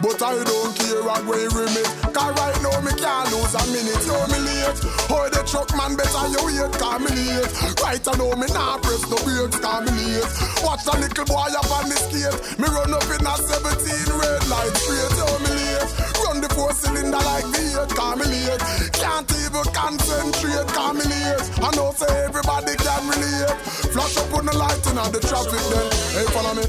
But I don't care what way remit Cause right now me can't lose a minute Yo me late. Oh the truck man better you wait cause me late. Right I know me nah press no brakes cause me late. Watch a little boy up on the skate. Me run up in a 17 red light straight Yo me late. Run the four cylinder like V8 cause me late. Can't even concentrate cause me late. I know say everybody can relate. Flash up on the light in the traffic then. Hey follow me.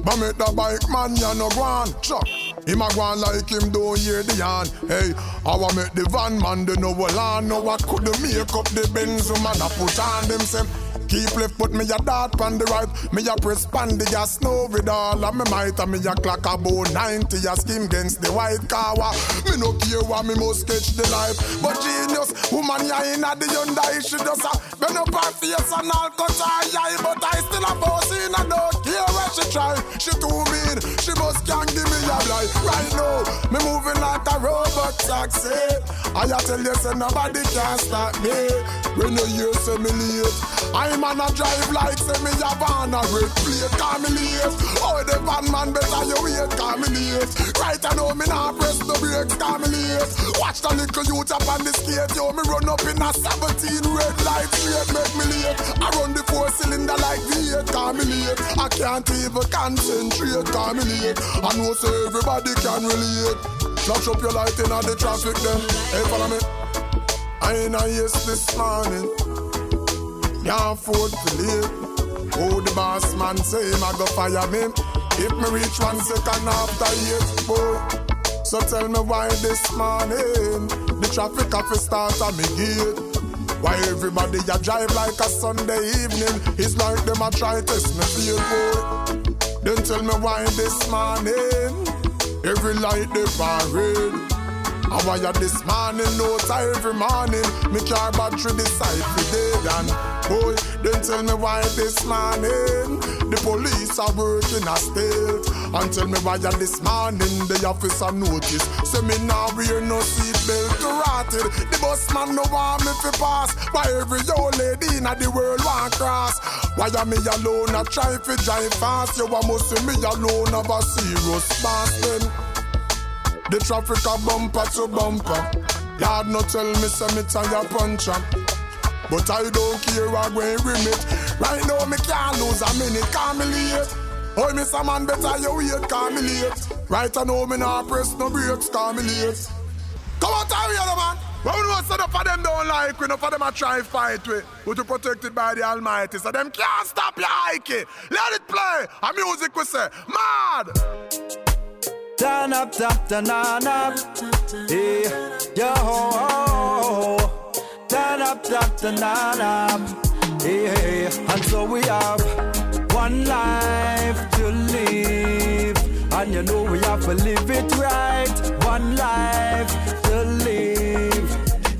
But make the bike man, ya no go. Chuck. Him a go on like him don't hear the yarn. Hey, I want make the van man, they know what on. Know what could make up the Benz man a put on them say. Keep left, but me a dart on the right. Me a press pan the gas, no with all of me might. And me a clock about 90, a skim against the white car. Me no care what me must catch the life. But genius, woman ya in a the Hyundai, she just a bend up her face and all cut her eye. But I still a boss in a don't care what she try. She too mean, she must can give me a life. Right now, me moving like a robot taxi. I tell you, say nobody can stop me. When you hear say me late, I'm on a drive like say me a van a red plate. Call me late. Oh, the van man better you wait. Call me late. Right I know me not press the brakes. Call me late. Watch the little youth up on the skate. Yo, me run up in a 17 red light Make me late. I run the four cylinder like V8. Call me late. I can't even concentrate. Call me late. I know say everybody can relate. Flash up your light in the traffic then. Hey, follow me. I ain't a yes this morning. Can't to live. Oh, the boss man say a go fire me. If me reach one second after eight, boy. So tell me why this morning the traffic office start at me gate. Why everybody a drive like a Sunday evening? It's like them a try test me feel boy. Then tell me why this morning every light they parade. I wire this morning, no time every morning. Me car battery decide for dead and boy, then tell me why this morning the police are working a state. And tell me why this morning the officer notice. Say me now wear no seatbelt karate. The bus man no want me fi pass. Why every old lady in the world want cross? Why am me alone a try fi drive fast? You a must see me alone have a serious then. The traffic a bumper to bumper. Lord no tell me say me tire puncher. But I don't care i what way remit. Right now me can't lose a minute, call me late. Oh, some man better you wait, call me late. Right I know me not press no brakes, call me late. Come on, tell me man. Well, we know some of them don't like we, enough of them a try fight with. But you protected by the Almighty, so them can't stop your hiking. Let it play. A music we say, mad. Turn up, tap, turn on up. Hey, yo, turn up, tap, turn on up. Hey, hey, and so we have one life to live. And you know we have to live it right. One life to live.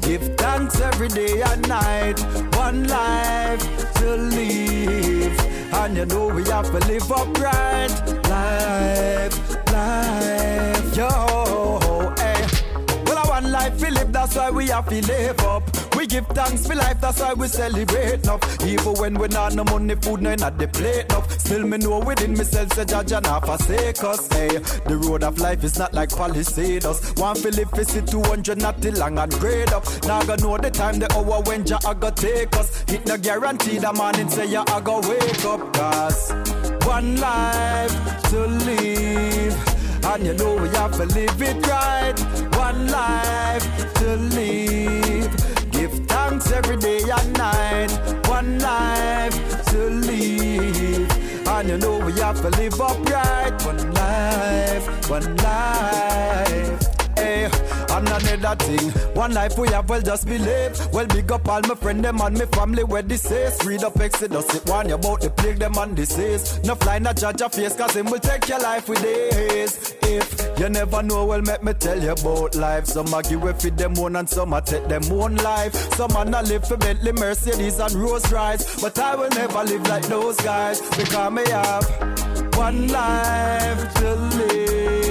Give thanks every day and night. One life to live. And you know we have to live upright. Life, life, yo, life we live, that's why we have to live up. We give thanks for life, that's why we celebrate enough. Even when we not no money, food no at the plate enough. Still me know within myself, say judge and half forsake us. Hey, the road of life is not like Palisades. One for live for see 200, not till long and grade up. Now I know the time, the hour when Jah I go take us. It no guarantee the morning say ya I go wake up, cause one life to live. And you know we have to live it right. One life to live. Give thanks every day and night. One life to live. And you know we have to live upright. One life, one life. And another thing, one life we have, well just believe. Well, big up all my friend them and my family where this is. Read up Exodus, it warn you about the plague them and disease. No fly, not judge your face, cause him will take your life with days. If you never know, well, make me tell you about life. Some a give with them own and some a take them own life. Some a not live for Bentley, Mercedes and Rolls Royce. But I will never live like those guys because me have one life to live.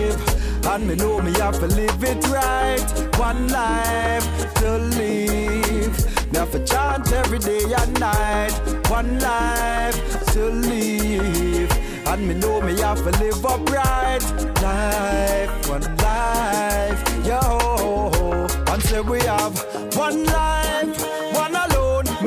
And me know me have to live it right. One life to live. Me have to chant every day and night. One life to live. And me know me have to live upright. Life, one life, yo. And say we have one life.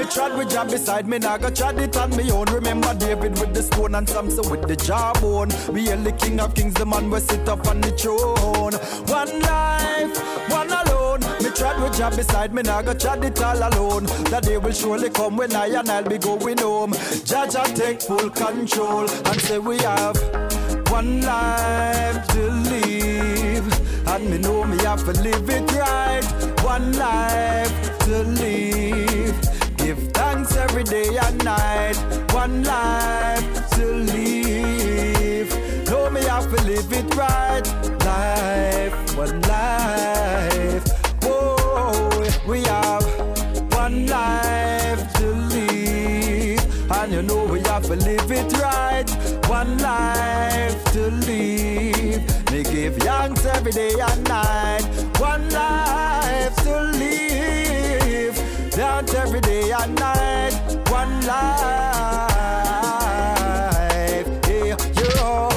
Me trod with job beside me, now go trod it on me own. Remember David with the stone and Samson with the jawbone. We are the king of kings, the man we sit up on the throne. One life, one alone. Me trod with job beside me, now go trod it all alone. That day will surely come when I and I'll be going home. Judge I take full control and say we have one life to live. And me know me have to live it right. One life to live. Give thanks every day and night. One life to live. Know me have to live it right. Life, one life. Whoa, we have one life to live. And you know we have to live it right. One life to live. Me give thanks every day and night. One life to live. Dance every day and night. One life. Yeah, yo.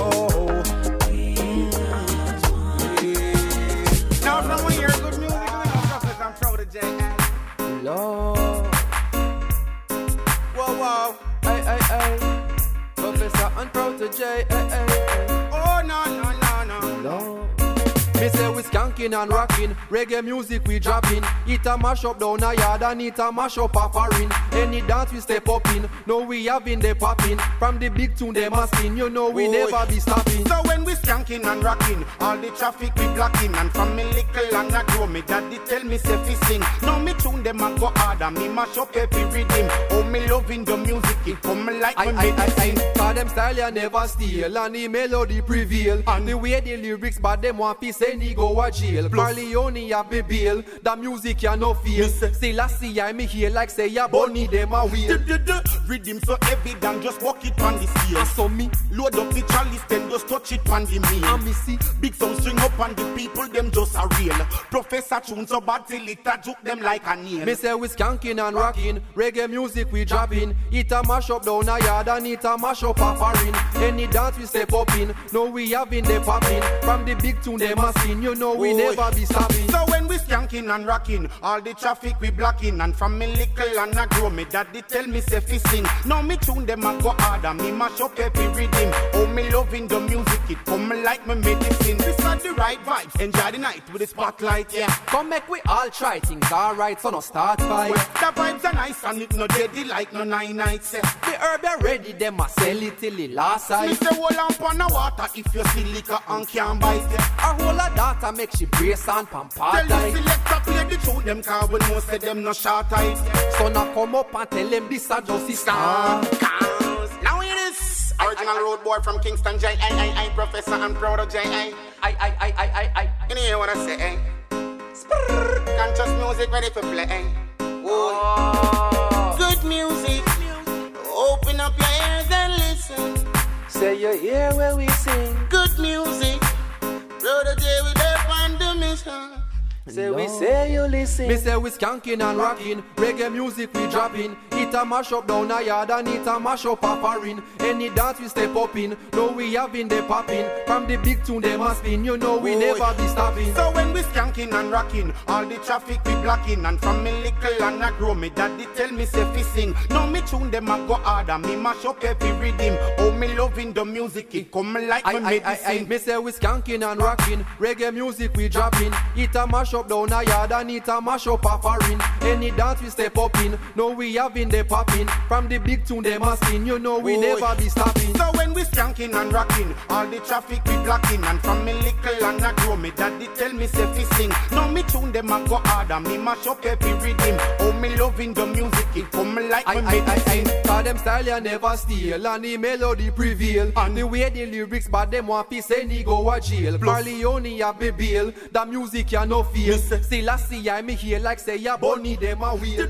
Mm. Now, if someone hears good music, know Professor and Protege. Lord. Whoa, whoa. Hey, hey, hey. Professor and protege. Hey, hey, hey. Oh, no, no, no, no. Lord. Me say skanking and rocking, reggae music we dropping. It a mash up down a yard and it a mash up a foreign. Any dance we step up in, no we having the popping. From the big tune they masking, you know we never be stopping. So when we skanking and rocking, all the traffic we blocking, and from me little and I grow, me daddy tell me say fi sing. Now me tune them and go hard and me mash up every rhythm. Oh me loving the music, it come like I, me I, I. I, cause them style you never steal and the melody prevail. And the way the lyrics, but them want fi say go a jail. Barleone have me bail, the music you no feel. I see I me here like say ya bunny them a wheel. Rhythm so heavy than just walk it on the scale. I ah, saw me load up the chalice, then just touch it on the meal. And me see big sound string up on the people, them just a real. Professor tune so bad till it a juke them like a nail. Me say we skanking and rocking, reggae music we dropping. It a mash up down a yard and it a mash up a foreign. Any dance we step up in, no we having the popping. From the big tune them a sing, you know we Oi. Never be stopping. So when we skanking and rocking, all the traffic we blocking, and from me little and I grow, me daddy tell me say fi sing. Now me tune them and go hard and me mash up every rhythm. Oh me loving the music, it come like me medicine. This are the right vibes, enjoy the night with the spotlight, yeah. Come make we all try things alright, so no start fight. The vibes are nice and it no deadly like no nine nights. Yeah. The herb are ready, them a sell it till the last sight. say hold on the water if you see liquor and can't bite it. A whole of data make she brace and pamper Tell the selector play the tune them car we know say them no short tight. So now come up and tell them this a just is Cars, cars. Now hear this. Original road boy from Kingston, J. I, I, I, Professor and Protege. I. I, I, I, I, I, I. You hear what I say, eh? Sprrr. Conscious music ready for play, eh? Oh. Good music. Open up your ears and listen. Say you hear where we sing. Good music. Protege with up on the. Say we say you listen. Me say we skanking and rocking, reggae music we dropping. It a mash up down a yard and it a mash up a foreign. Any dance we step up in, no we having the popping. From the big tune they must spin, you know we Oi. never be stopping. So when we skanking and rocking, all the traffic we blocking, and from me little and I grow, me daddy tell me say fi sing. Now me tune them and go hard and me mash up every rhythm. Oh me loving the music, it come like I, me I, I, I, medicine. me say we skanking and rocking, reggae music we dropping. It a mash up down a yard and it a mash up a foreign. Any dance we step up in, no we having the popping. From the big tune they must spin, you know we Oi. never be stopping. So when we skanking and rocking, all the traffic we blocking, and from me little and I grow, me daddy tell me say fi sing. Now me tune them and go hard and me mash up every rhythm. Oh me loving the music, it come like I, me I, I, medicine. I, cause them style you never steal and the melody prevail. And the way the lyrics, but them want fi say ni go a jail. Barleone have me bail, the music you no feel. Still I see I me here like say ya bunny them a wheel.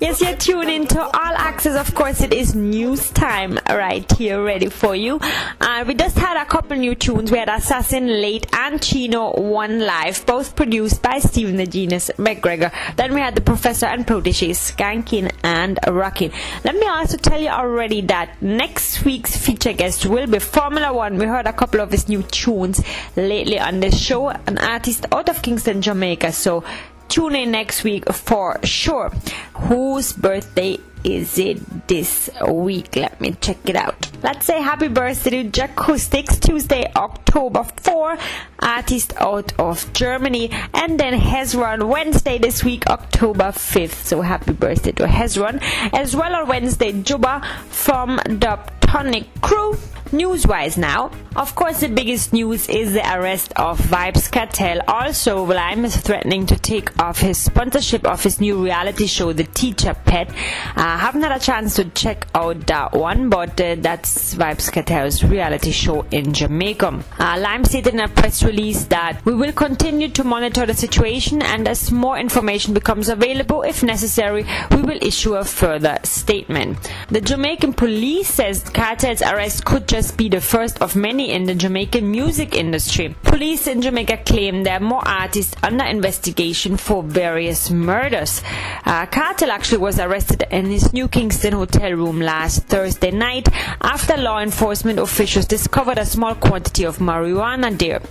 Yes, you're tuned into All Axe-S. Of course, it is news time right here, ready for you. Uh, we just had a couple new tunes. We had Assassin Late and Chino One Live, both produced by Stephen the Genius McGregor. Then we had the Professor and Protege Skanking and Rocking. Let me also tell you already that next week's feature guest will be Formula One. We heard a couple of his new tunes lately on the show, an artist out of Kingston, Jamaica. So tune in next week for sure. Whose birthday is it this week? Let me check it out. Let's say happy birthday to Jahcoustix Tuesday, October 4, artist out of Germany, and then Hezron Wednesday this week, October 5th. So happy birthday to Hezron. As well on Wednesday, Juba from the Tonic Crew. News-wise now, of course the biggest news is the arrest of Vybz Kartel. Also, Lime is threatening to take off his sponsorship of his new reality show, The Teacher Pet. I uh, haven't had a chance to check out that one, but uh, that's Vybz Kartel's reality show in Jamaica. Uh, Lime stated in a press release that we will continue to monitor the situation and as more information becomes available, if necessary, we will issue a further statement. The Jamaican police says Kartel's arrest could just be the first of many in the Jamaican music industry. Police in Jamaica claim there are more artists under investigation for various murders. Uh, Kartel actually was arrested in his New Kingston hotel room last Thursday night after law enforcement officials discovered a small quantity of marijuana there.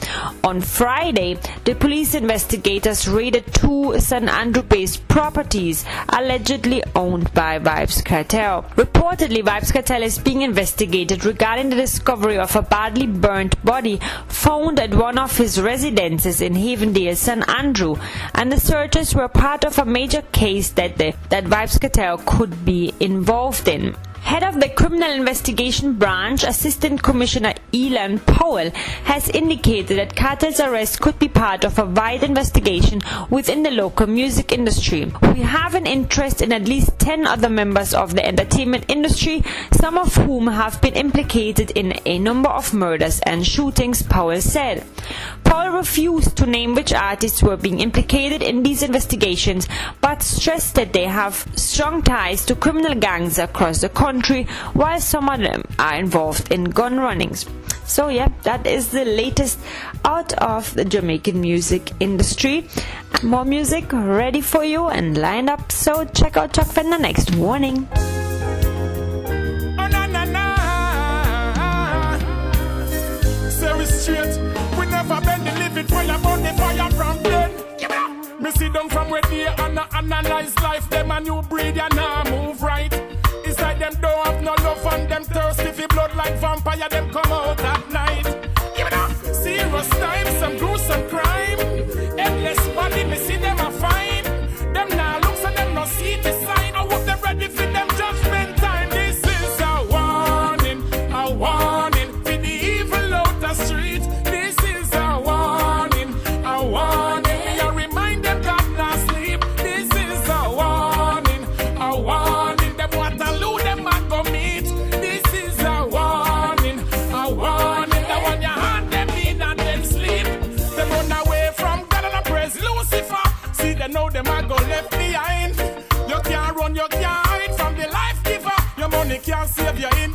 On Friday, the police investigators raided two St. Andrew based properties allegedly owned by Vybz Kartel. Reportedly, Vybz Kartel is being investigated regarding the discovery of a badly burnt body found at one of his residences in Havendale, St. Andrew, and the searches were part of a major case that the, that Kartel could be involved in. Head of the Criminal Investigation Branch, Assistant Commissioner Ealan Powell, has indicated that Kartel's arrest could be part of a wide investigation within the local music industry. We have an interest in at least 10 other members of the entertainment industry, some of whom have been implicated in a number of murders and shootings, Powell said. Powell refused to name which artists were being implicated in these investigations, but stressed that they have strong ties to criminal gangs across the country while some of them are involved in gun runnings. So, yeah, that is the latest out of the Jamaican music industry. More music ready for you and lined up, so check out Chuck Fender next warning. Oh. Them from where they analyze life, them a new breed, and now move right. It's like them don't have no love and them thirsty for blood like vampire, them come out you in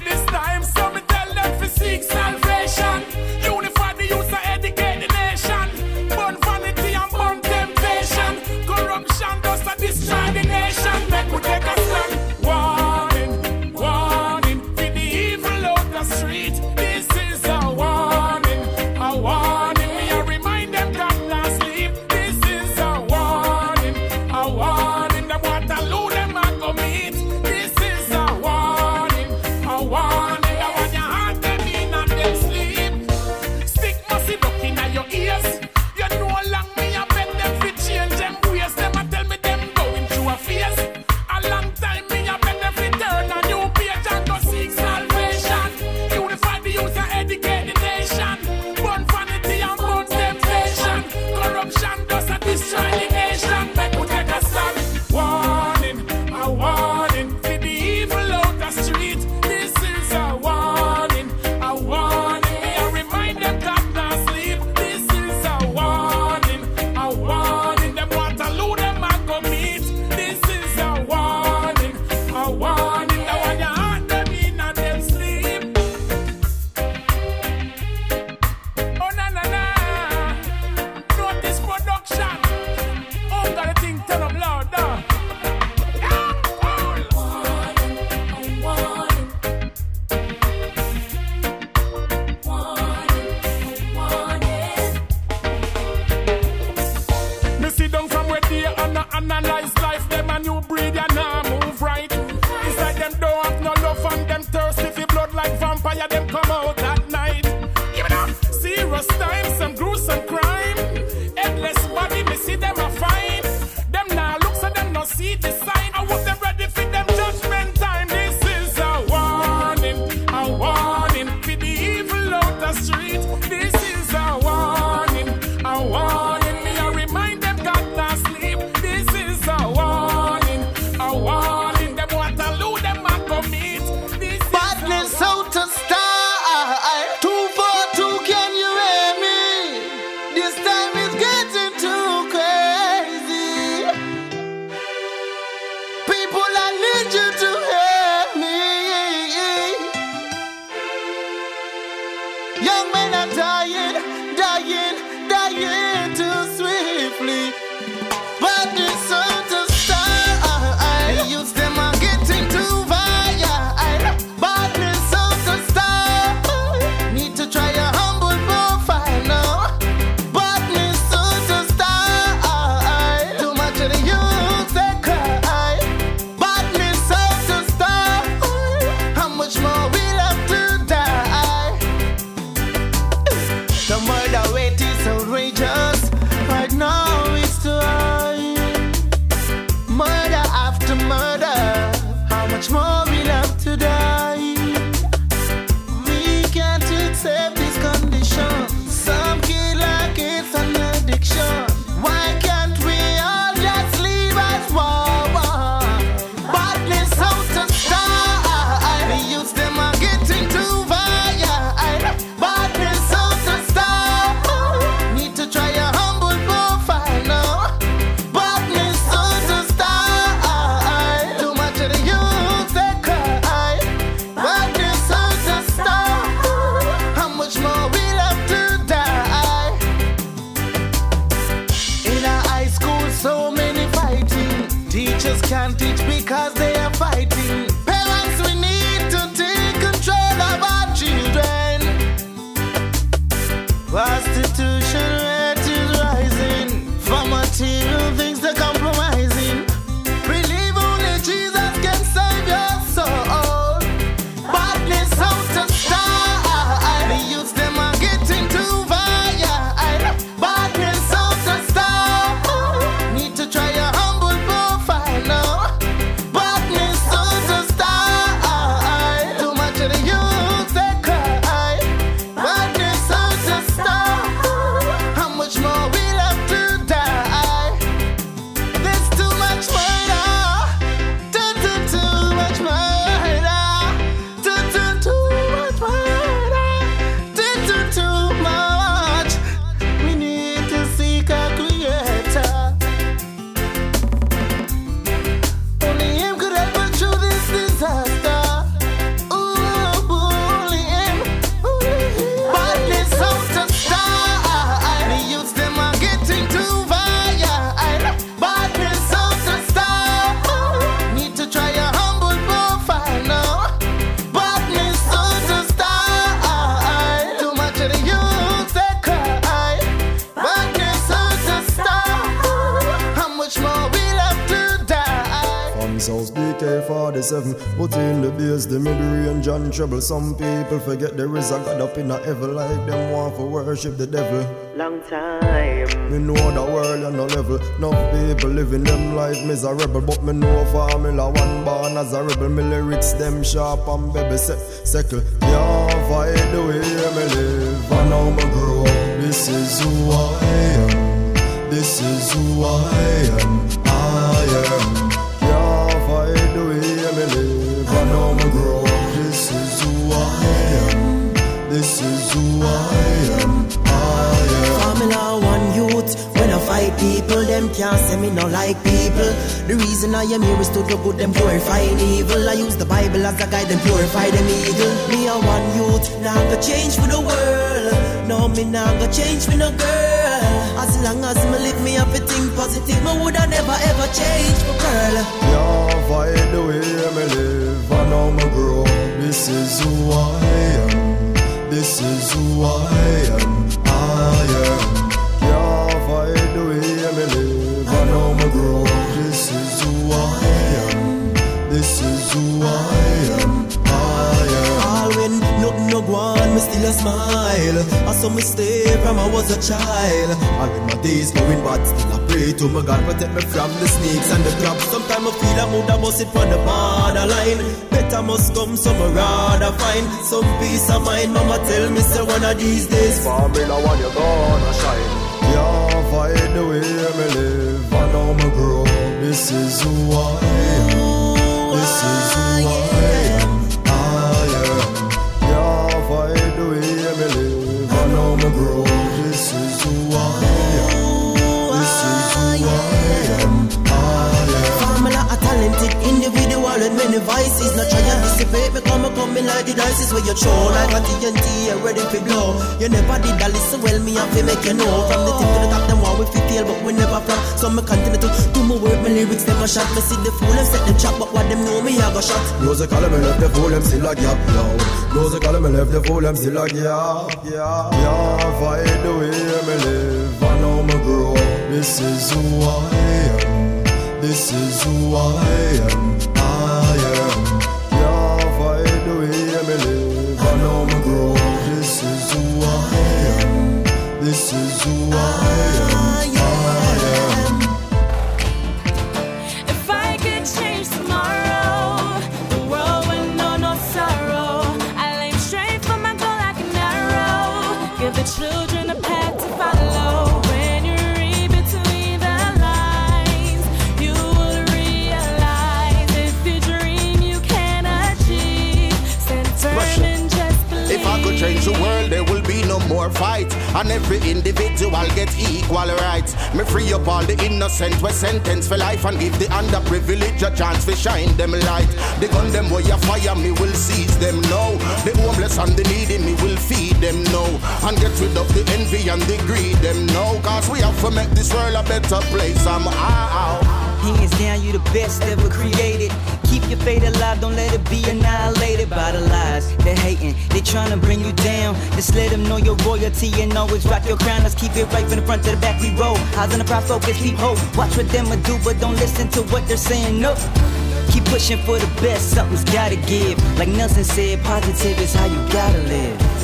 treble. Some people forget there is a God up in a heaven like them want to worship the devil. Long time. Me know the world on no level. No people living them life miserable, but me know formula one born as a rebel. Me lyrics them sharp and baby set second. Can't fight the way me live, and now me grow. This is who I am. This is who I am. Can't say me no like people. The reason I am here is to do good, them glorifying evil. I use the Bible as a guide, them purify them evil. Me a one youth, now I'm gonna change for the world. No, me now I'm gonna change for no girl. As long as me live, me have think positive. Me woulda never ever change for girl. Can't fight the way me live, and now me grow. This is who I am. This is who I am. Still a smile. I saw me stay from I was a child. All when my days going but still I pray to my God protect me from the snakes and the crabs. Sometimes I feel I would have bust it from the borderline. Better must come, some rather find some peace of mind. Mama tell me say one of these days, Formula One, you're gonna shine. Can't fight the way me live, and now me grow. This is who I am. This is who I am. Many vices. Not try and dissipate, become a coming like the dice where you throw like a TNT, you ready for blow. You never did that listen well, me have to make you know. From the tip to the top, them want we fi fail, but we never flop. So me continue to do my work, my lyrics them a shot. Me see the fool and set them trap, but what them know me I go shot. Musical me left the fool, them still a gap now. Musical me left the fool, them still a gap. Yeah, can't fight the way me live, and now me grow. This is who I am. This is who I am. This is who I am. I am. If I could change tomorrow, the world would know no sorrow. I aim straight for my goal like an arrow. Give the children a path to follow. When you read between the lines, you will realize if you dream, you can achieve. Stand firm and just believe. If I could change the world, fight. And every individual get equal rights. Me free up all the innocent, we sentence for life and give the underprivileged a chance to shine them light. The gun them where you fire, me will seize them now. The homeless and the needy, me will feed them now. And get rid of the envy and the greed them now. Cause we have to make this world a better place. I'm out. Down, you the best ever created. Keep your faith alive, don't let it be annihilated by the lies. They're hating, they trying to bring you down. Just let them know your royalty and always rock your crown. Let's keep it right from the front to the back, we roll. Eyes on the prize, focus, keep hope. Watch what them do, but don't listen to what they're saying, no. Keep pushing for the best, something's gotta give. Like Nelson said, positive is how you gotta live.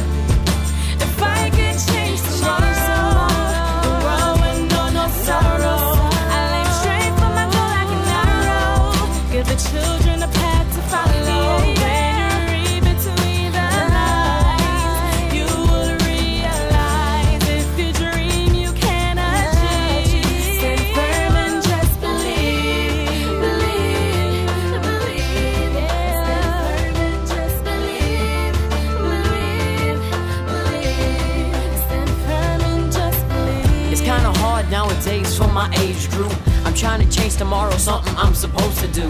Nowadays for my age group. Trying to change tomorrow, something I'm supposed to do.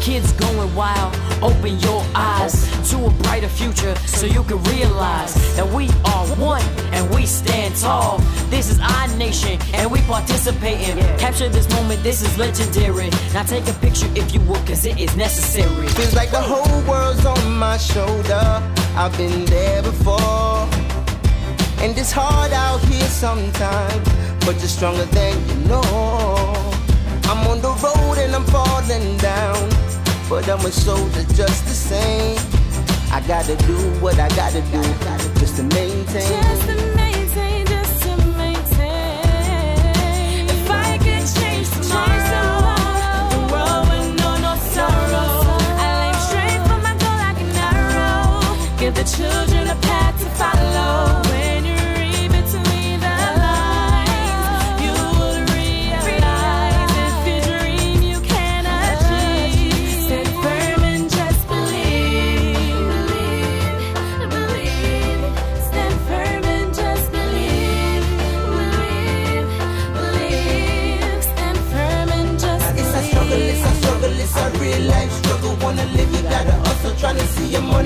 Kids going wild, open your eyes to a brighter future so you can realize that we are one and we stand tall. This is our nation and we participating. Capture this moment, this is legendary. Now take a picture if you will, cause it is necessary. Feels like the whole world's on my shoulder. I've been there before. And it's hard out here sometimes, but you're stronger than you know. I'm on the road and I'm falling down, but I'm a soldier just the same. I gotta do what I gotta do just to maintain. Just to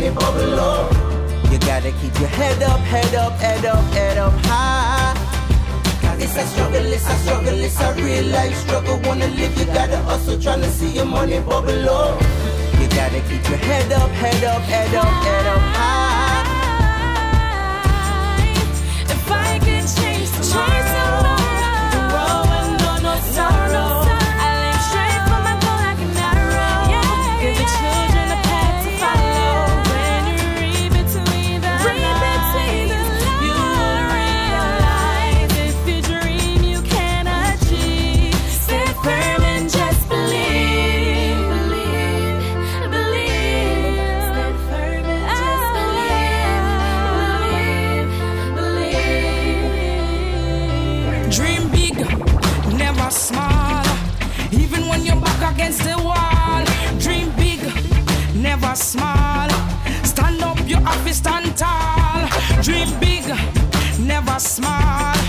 money bubble up. You gotta keep your head up, head up, head up, head up high. It's a struggle, it's a struggle, it's a real life struggle. Wanna live, you gotta hustle, tryna see your money bubble up. You gotta keep your head up, head up, head up, head up high. If I could change tomorrow, never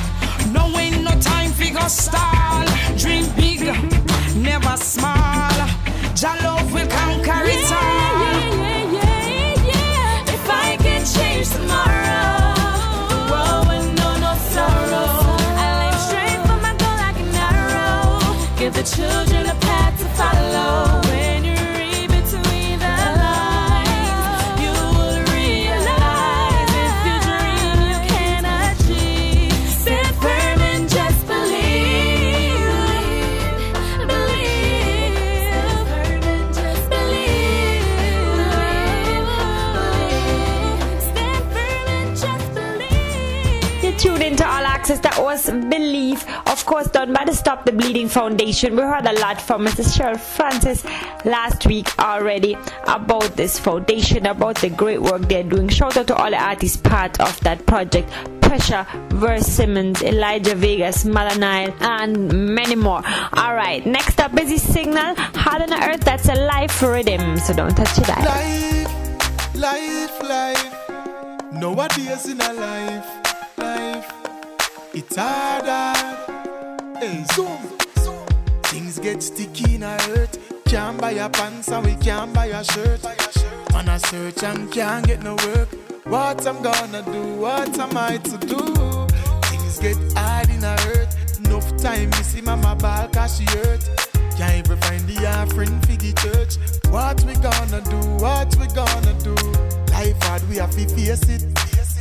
Foundation. We heard a lot from Mrs. Cheryl Francis last week already about this foundation, about the great work they're doing. Shout out to all the artists part of that project. Pressure, Verse Simmonds, Elijah Vegas, Malanile, and many more. Alright, next up is signal, Hard on Earth, that's a life rhythm, so don't touch it. Life, life, life. Nowadays in a life, life. It's hard, hard. Hey, zoom, get sticky in a hurt. Can't buy a pants and we can't buy a shirt. Man, I search and can't get no work. What I'm gonna do? What am I to do? Things get hard in a hurt. Enough time, me see mama ball cause she hurt. Can't even find the offering for the church. What we gonna do? What we gonna do? Life hard, we have to face it.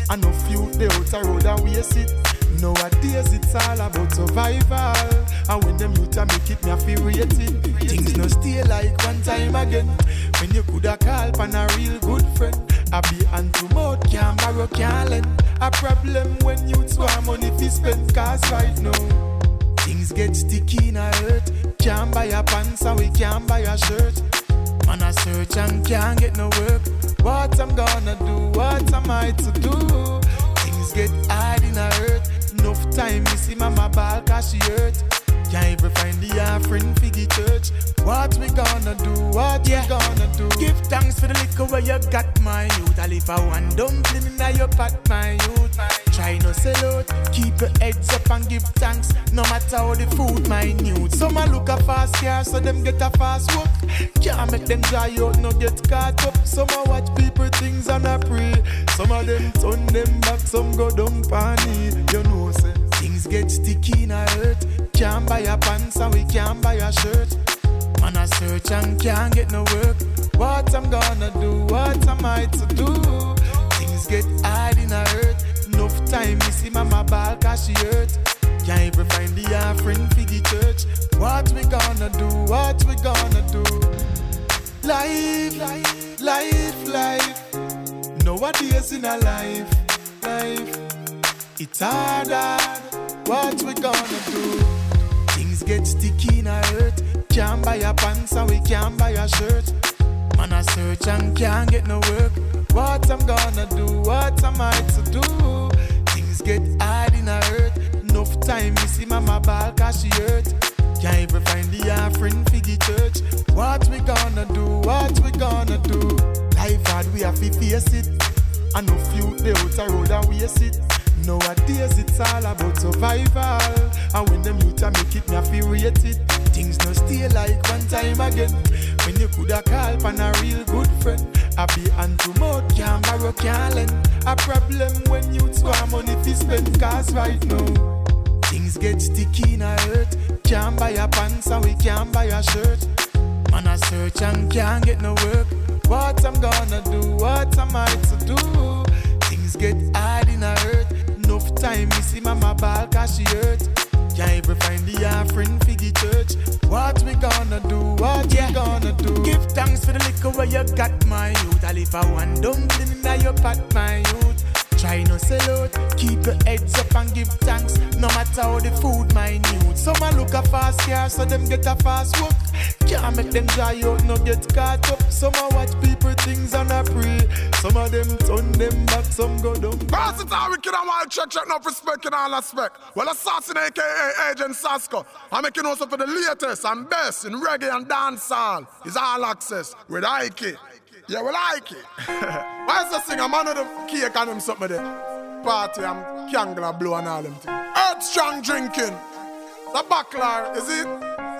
I know few they out a road and waste it. Nowadays it's all about survival. And when them youth a make it, me a feel. Things no stay like one time again. When you coulda call on a real good friend. I be hand to mouth, can't borrow, can't lend. A problem when youths want money fi spend, cause right now. Things get sticky in a hurt. Can't buy a pants and we can't buy a shirt. Man, I search and can't get no work. What I'm gonna do? What am I to do? Things get hard in a hurt. Enough time, me see mama ball cause she hurt. Can't even find the offering for the church. What we gonna do? What we gonna do? Give thanks for the liquor where you got my youth. I leave a one dumpling in your pot, my youth. Try no sell out, keep your heads up and give thanks. No matter how the food minute. Some a look a fast car, so them get a fast walk. Can't make them dry out, no get caught up. Some a watch people things and a pray. Some of them turn them back, some go down panny. You know, things get sticky in a hurt. Can't buy a pants and we can't buy a shirt. Man, I search and can't get no work. What I'm gonna do? What am I to do? Things get hard in a hurt. Enough time, me see mama ball cause she hurt. Can't even find the offering for the church. What we gonna do? What we gonna do? Life, life, life, life. Nowadays in a life, life. It's hard, hard. What we gonna do? Things get sticky in a hurt. Can't buy a pants and we can't buy a shirt. Man, I search and can't get no work. What I'm gonna do? What am I to do? Things get hard in a hurt. Enough time, me see mama ball cause she hurt. Can't even find the offering for the church. What we gonna do? What we gonna do? Life hard, we have to face it. I know few they out a road and waste it. Nowadays it's all about survival. And when them youth a make it, me feel rate it. Things no stay like one time again. When you coulda call on a real good friend. I be hand to mouth, can't borrow, can't lend. A problem when youths want money to spend. Cause right now, things get sticky in a hurt. Can't buy a pants and we can't buy a shirt. Man, I search and can't get no work. What I'm gonna do? What am I to do? Things get hard in a hurt. Time, me see mama ball cause she hurt. Can't even find the offering for the church. What we gonna do? What we gonna do? Give thanks for the liquor where you got my youth. I leave a one dumpling in your pot, my youth. Try no sell out, keep your heads up and give thanks. No matter how the food minute. Some a look a fast car, so them get a fast walk. Can't make them dry out, no get caught up. Some a watch people things and a pray. Some of them turn them back, some go down. Versatile, wicked and wild, check, check, no respect in all aspect. Well, Assassin, aka Agent Sasco, I'm making also for the latest and best in reggae and dancehall. Is All Axe-S with Heike. Yeah, we like it. Why is the sing? I'm under the cake and them something there. Party, I'm candle blow and all them things. Earth strong drinking. The buckler, is it?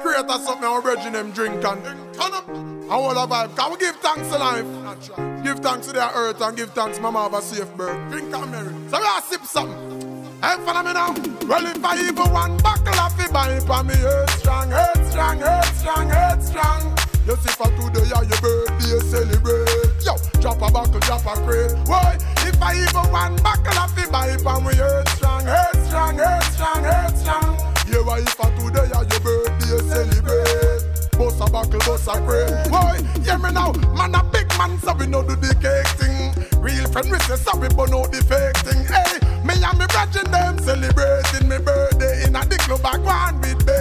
Create a something our brethren them drink and turn up. And all a vibe. Can we give thanks to life? Give thanks to their earth and give thanks to mama have a safe birth. Drink and merry. So we are sip something. Hey, follow me now. Well, if I even one buckle of it, buy it for me, earth strong, earth strong, earth strong, earth strong. For today, yeah, your birthday celebrate. Yo, drop a buckle, drop a crate. Why? If I even one buckle of it, it for me, earth strong, earth strong, earth strong, earth strong. Yeah, why if for today, yeah, your birthday celebrate. Bust a buckle, bust a crate. Why? Hear me now, man a big man, so we know do the cake thing. Real friend, we say sorry, but no the fake thing. Hey, me and me brethren them celebrating me birthday in a the club back one with baiting.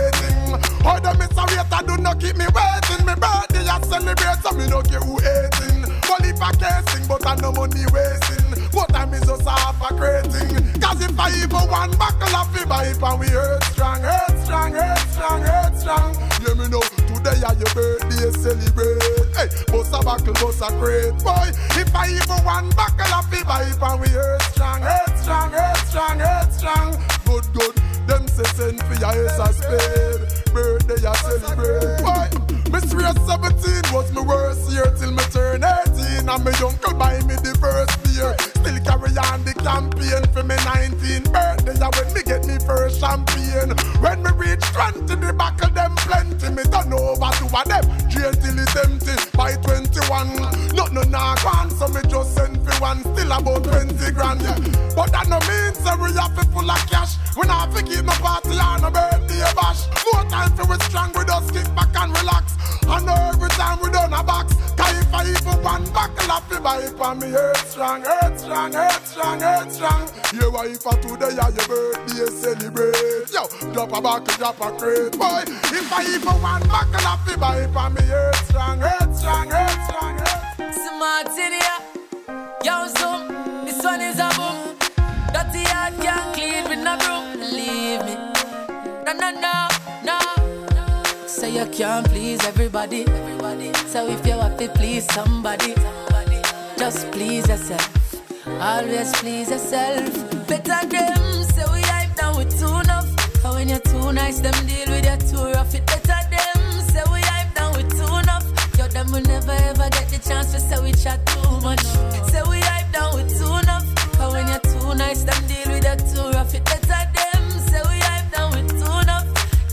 Oh, the waiter do not keep me waiting. Me birthday I celebrate, so me no care who hating. Well, if I can't sing, but I no money wasting. What time is just half a crating. Cause if I even one buckle of it, buy and we earth strong, earth strong, earth strong, earth strong. Yeah, me know today are your birthday celebrate. Hey, bust a buckle, bust a crate, boy. If I even one buckle of it, buy and we earth strong, earth strong, earth strong, earth strong. Good, good. Them say send for your ace a spade. Birthday I celebrate. Boy, me swear 17 was my worst year till me turn 18. And my uncle buy me the first beer. Still carry on the campaign for me 19 birthday. Yeah, when me get me first champagne. When me reach 20, the back of them plenty. Me turn over to a them. Jail till it's empty by 21. Not no nah gone, so me just send for one. Still about 20 grand. Yeah. But that no means that we have to full of cash. We not fi keep no party on no birthday bash. No time for we strong, we just kick back and relax. And every time we done a box, cause if I even one buckle up, fi buy for me earth strong, earth strong, earth strong, earth strong. Yeah, why if I today are your birthday celebrate? Yo, drop a buckle, drop a crate, boy. If I even one buckle up, fi buy for me earth strong, earth strong, earth strong, earth. Smart in here, yo zoom. This one is a boom. Dirty heart can't clean with no broom. Believe me, no no no. Say you can't please everybody. everybody. So if you have to please somebody, just please yourself. Always please yourself. Better them say we hype down with too enough. Cause when you're too nice, them deal with you too rough. It better them say we hype down with too enough. Yo, them will never ever get the chance to say we chat too much. Say we hype down with too enough. Cause when you're too nice, them deal with you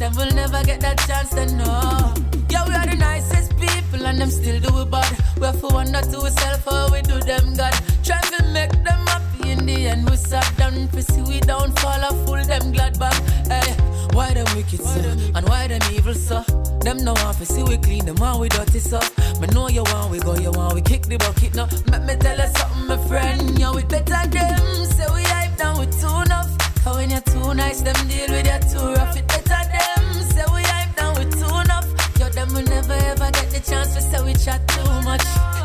Them will never get that chance to know. Yeah, we are the nicest people and them still do it bad. We have to wonder to ourselves how we do them God. Try to make them happy in the end. We sat down see we don't fall a fool them glad back. Hey, why them wicked so? And why them evil so? Them no want to see we clean, them want we dirty so. Me know you want we go, you want we kick the bucket now. Let me tell you something, my friend. Yeah, we better them. Say we hype down with too enough. Cause when you're too nice, them deal with you too rough. It better them. Never ever get the chance to say we chat too much.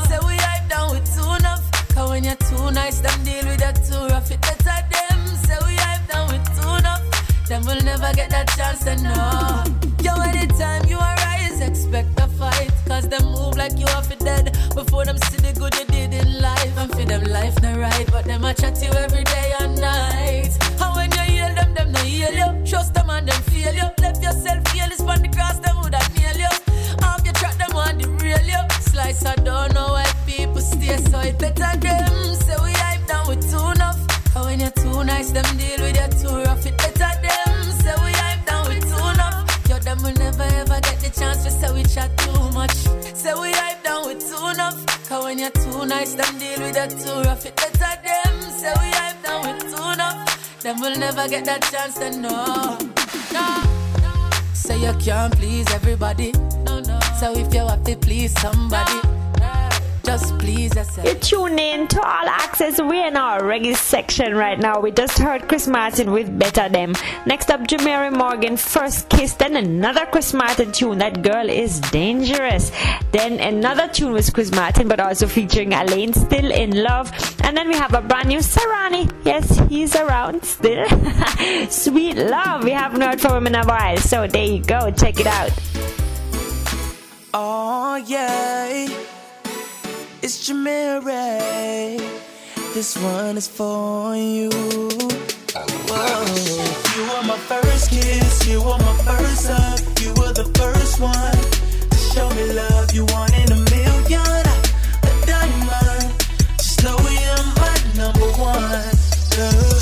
Say we hype down with too enough. Cause when you're too nice, them deal with you too rough. It better them. Say we hype down with too enough. Them will never get that chance know. Yo, anytime you arise, expect a fight. Cause them move like you are for dead. Before them see the good you did in life. And for them life not right. But them a chat you get that chance to know. No. Say you can't please everybody. No, no. So if you have to please somebody, just please yourself. You tune in to All Axe-S. We're in our reggae section right now. We just heard Chris Martin with Better Them. Next up, Jemere Morgan, First Kiss. Then another Chris Martin tune, That Girl is Dangerous. Then another tune with Chris Martin, but also featuring Alaine, Still in Love. And then we have a brand new Serani. Yes, he's around still. Sweet Love. We haven't heard from him in a while. So there you go. Check it out. Oh yeah, it's Jamiri. This one is for you. Whoa. You were my first kiss, you were my first hug, you were the first one to show me love. You one in a million, a diamond. Just know you're my number one. Girl.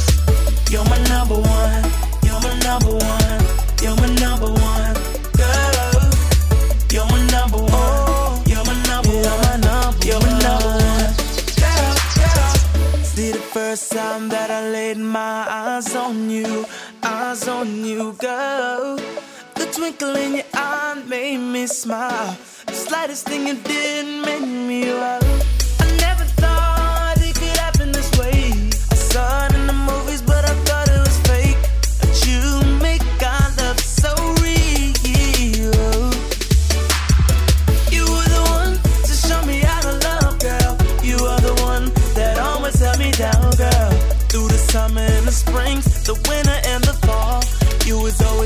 You're my number one. You're my number one. First time that I laid my eyes on you, eyes on you, girl. The twinkle in your eye made me smile. The slightest thing you did made me wild.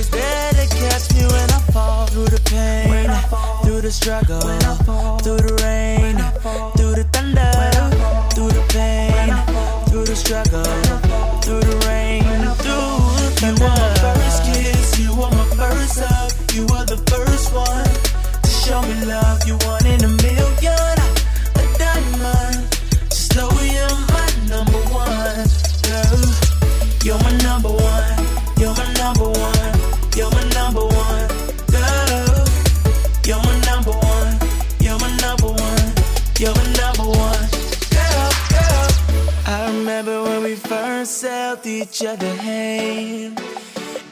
Always there to catch me when I fall. Through the pain, through the struggle, through the rain, through the thunder, through the pain, through the struggle, through the rain, through the thunder. You were my first kiss, you were my first hug, you were the first one to show me love. You one held each other hand.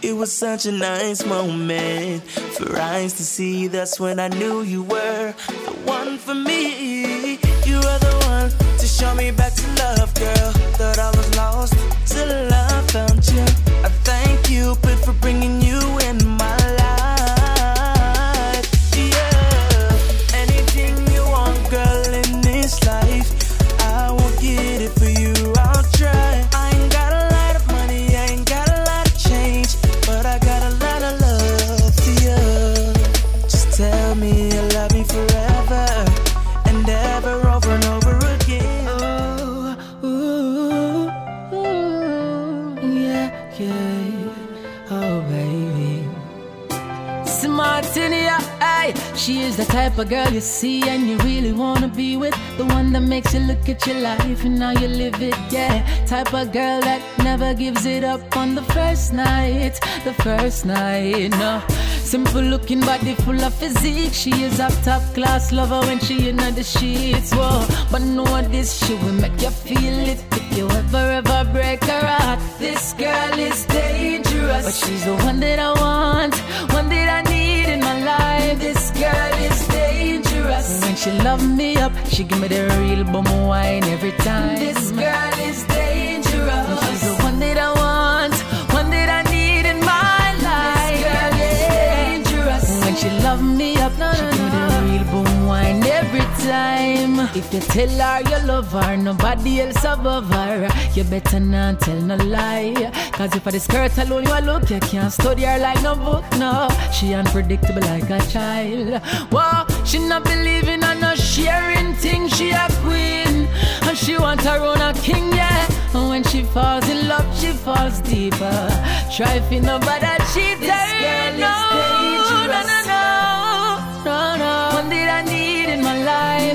It was such a nice moment for eyes to see. That's when I knew you were the one for me. You were the one to show me back to love, girl. Thought I was lost till I found you. I thank you, for bringing she is the type of girl you see and you really wanna be with. The one that makes you look at your life and how you live it, yeah. Type of girl that never gives it up on the first night, the first night, no. Simple looking body full of physique. She is a top class lover when she in the sheets, whoa. But know this, she will make you feel it if you ever, ever break her heart. This girl is dangerous, but she's the one that I want, one that I life. This girl is dangerous. When she love me up, she give me the real bum wine every time. This girl is dangerous. She's the one that I want, one that I need in my life. This girl is dangerous. When she love me up, she give me time. If you tell her you love her, nobody else above her. You better not tell no lie. Cause if I the skirt alone you look, you can't study her like no book, no. She unpredictable like a child. Whoa, she not believing and not sharing things. She a queen. And she want her own a king, yeah. And when she falls in love, she falls deeper. Try for nobody cheat her. no. No, no, no,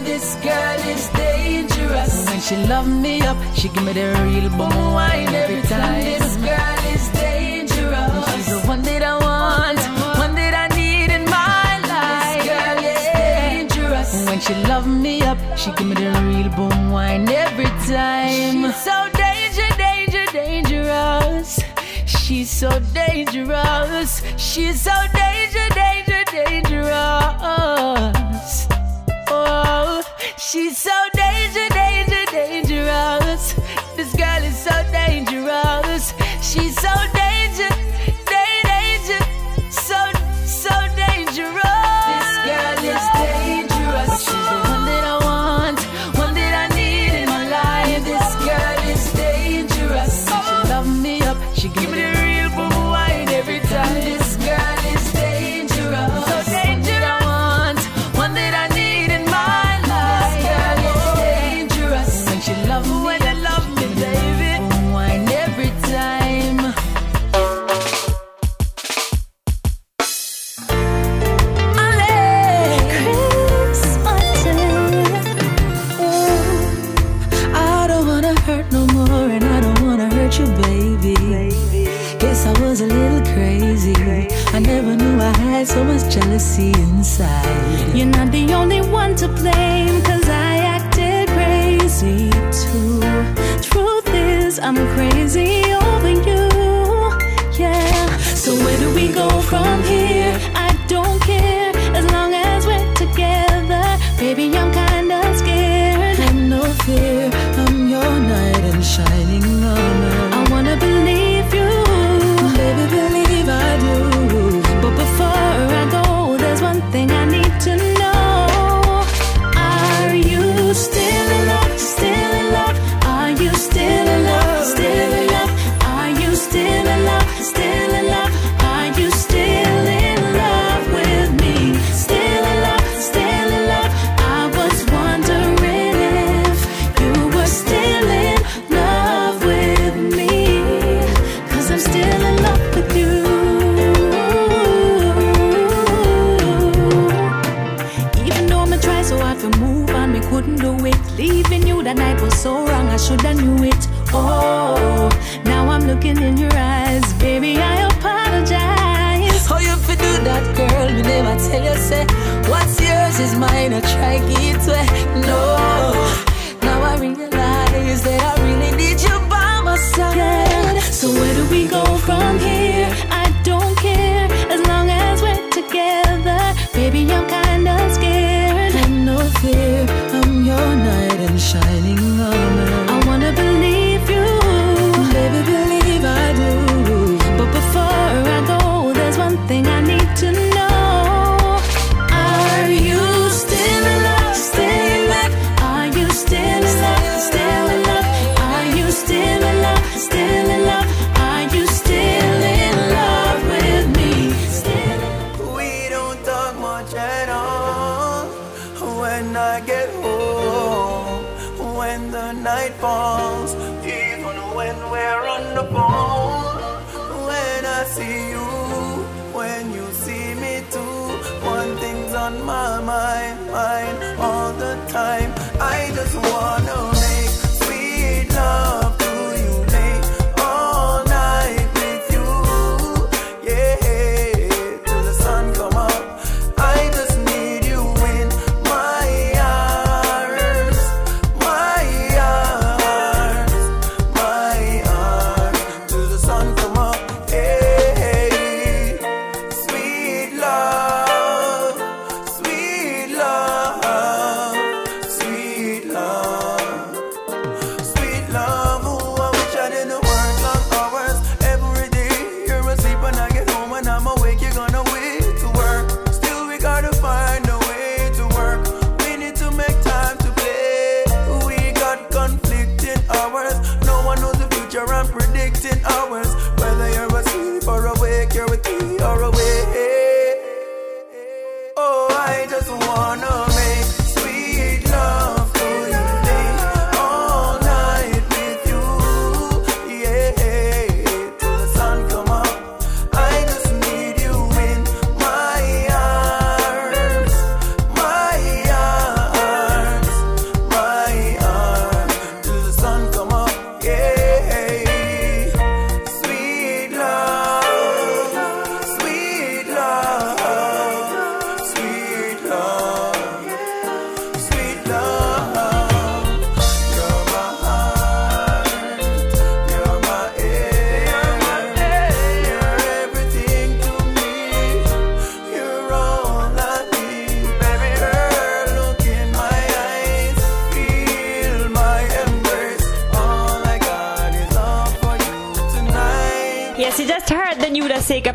This girl is dangerous. When she love me up, she give me the real bum wine every time. This girl is dangerous. She's the one that I want, one that I need in my life. This girl is dangerous. When she love me up, she give me the real boom wine every time. She's so danger, danger, dangerous. She's so dangerous. She's so danger, danger, dangerous. She's so danger, danger, dangerous. This girl is so dangerous. She's so danger, so much jealousy inside. You're not the only one to blame, cause I acted crazy too. Truth is, I'm crazy over you. Yeah. So where do we go from here?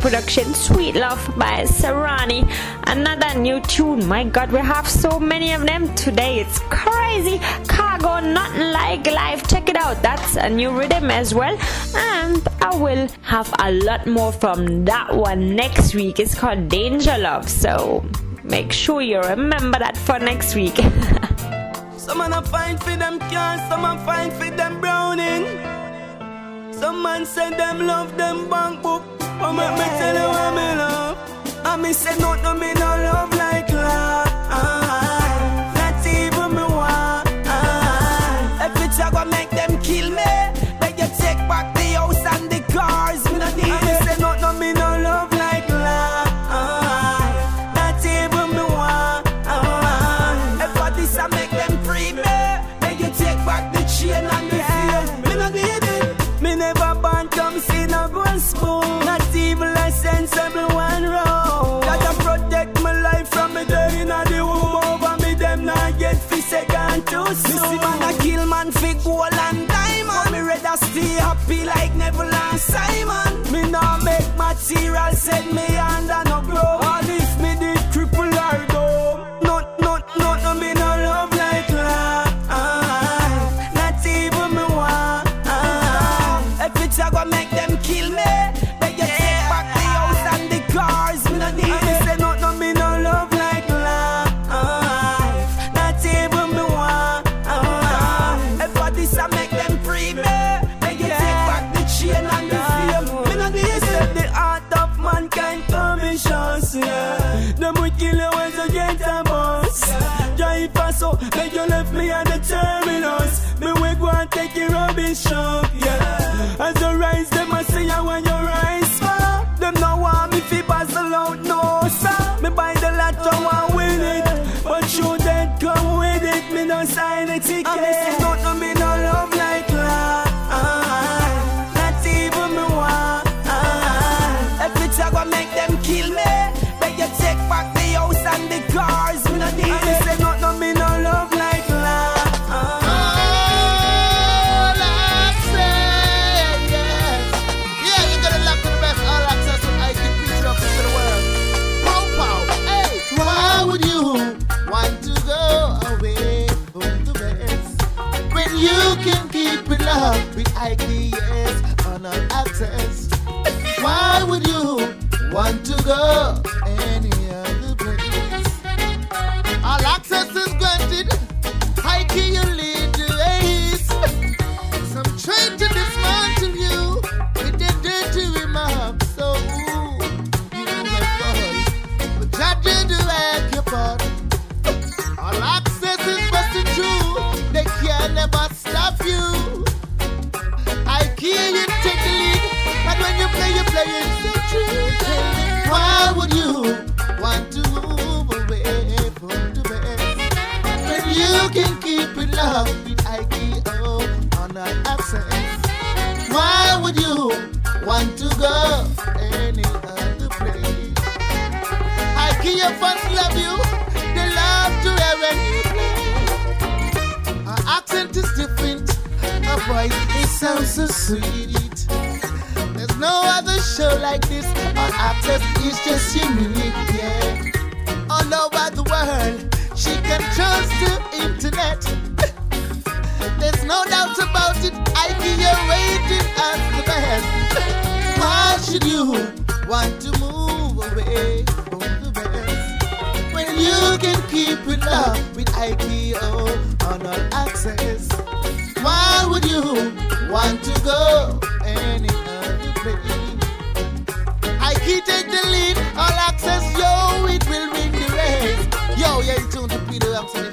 production Sweet Love by Serani. Another new tune. My god, we have so many of them today. It's crazy. Cargo, not like life. Check it out. That's a new rhythm as well. And I will have a lot more from that one next week. It's called Danger Love. So make sure you remember that for next week. Some man a find for them cars, some a find for them browning. Some man send them love them bank book. Come at me tell you where me love. I me say no, no, me no love. Be like Neville and Simon. Me now make material, set me under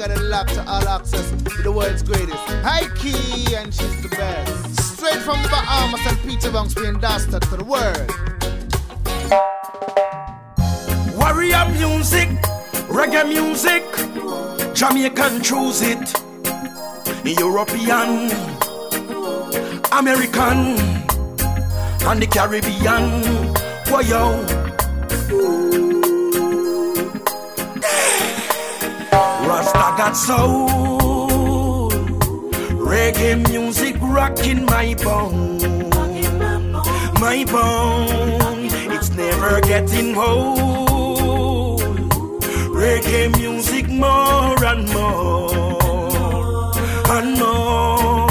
got a lock to All Axe-S to the world's greatest. Heike, and she's the best. Straight from the Bahamas and Peter Banks being dusted to the world. Warrior music, reggae music, Jamaican choose it, European, American, and the Caribbean. Why yo? Got soul, reggae music rocking my bone, my bone. It's never getting old. Reggae music more and more and more.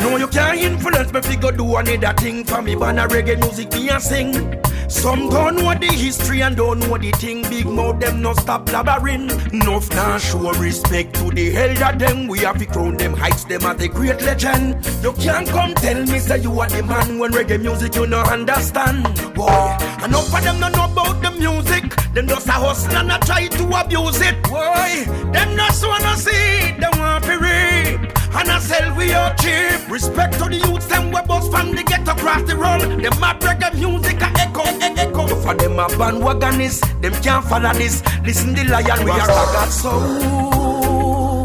No, you can't influence me fi go do another thing for me. But reggae music me a sing. Some don't know the history and don't know the thing. Big mouth them no stop blabbering. Enough now show respect to the elder them. We have to crown them heights them as a great legend. You can't come tell me say you are the man when reggae music you no understand. Boy, enough of them no know about the music. Them just a hustle and a try to abuse it. Boy, them just wanna see. Them want to reap. And I sell we out cheap. Respect to the youths, them we bust from the ghetto across the road. Them mad reggae music a echo, e- echo. For them a bandwagonists, them can't follow this. Listen the lion, we are got soul.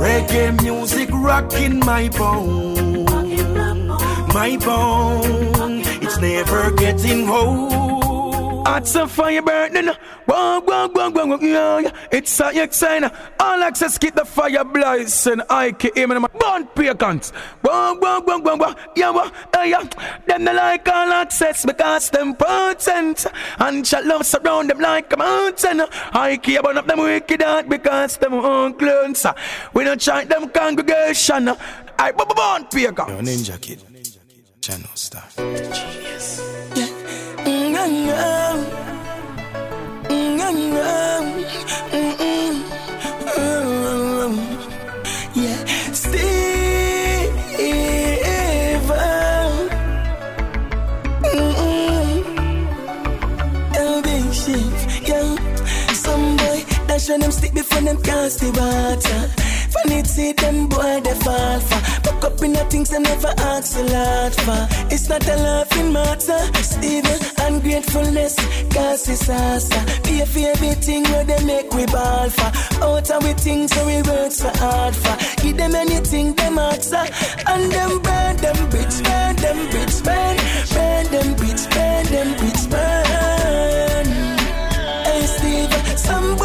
Reggae music rocking my bone, my bone. It's never getting old. Hearts of fire burning. Whoa, whoa, whoa, whoa, whoa, yeah, yeah. It's a exciting. All Axe-S keep the fire blazing. I keep him in my bond pagans. Whoa, whoa, whoa, whoa, whoa, yeah, whoa, uh, yeah. Them they like All Axe-S because them potent. And shall love surround them like a mountain. I keep burn up them wicked heart because them own clones. We don't chant them congregation. I born pagan. Yo, Ninja Kid. Channel Star. Genius. Shit, yeah. Dash when them stick before them cast the water. Funny see them boy they fall for. Buck up in the things they never ask a lot for. It's not a laughing matter. Steven, ungratefulness, cause it's asa. Be a favorite thing where they make we ball for. Out of we things so we work so hard for. Give them anything them answer. And them burn them bitch, burn them bitch, burn. Burn them bitch, burn them bitch, burn. Hey Steve, some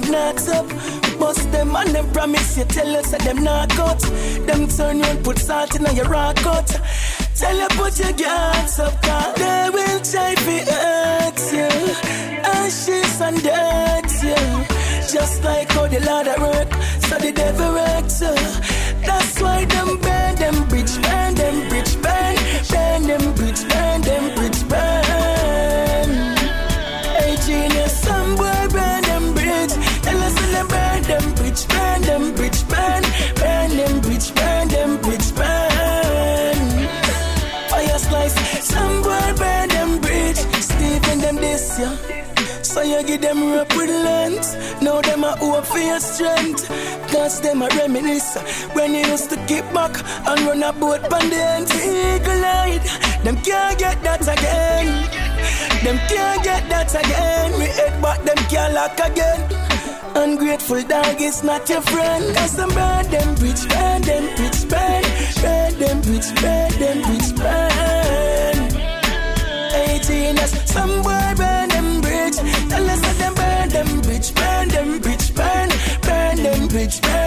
them not up. Bust them and them promise you tell us that them not cut. Them turn you and put salt in your rock cut. Tell you put your guards up, cause they will try to hurt you. Ashes and dirt you. Just like how the Lord work, so the devil works you. That's why them burn them bridge, burn them bridge, burn So you give them rope with length. Now them a hope for your strength. Cause them a reminisce when you used to kick back and run a boat on the end. Eagle eyed, them can't get that again. Them can't get that again. We head back, them can't lock again. Ungrateful dog is not your friend. Cause them burn them bridge, burn them bridge, burn, burn them bridge, burn them bridge, burn. 18 years, some boy burn them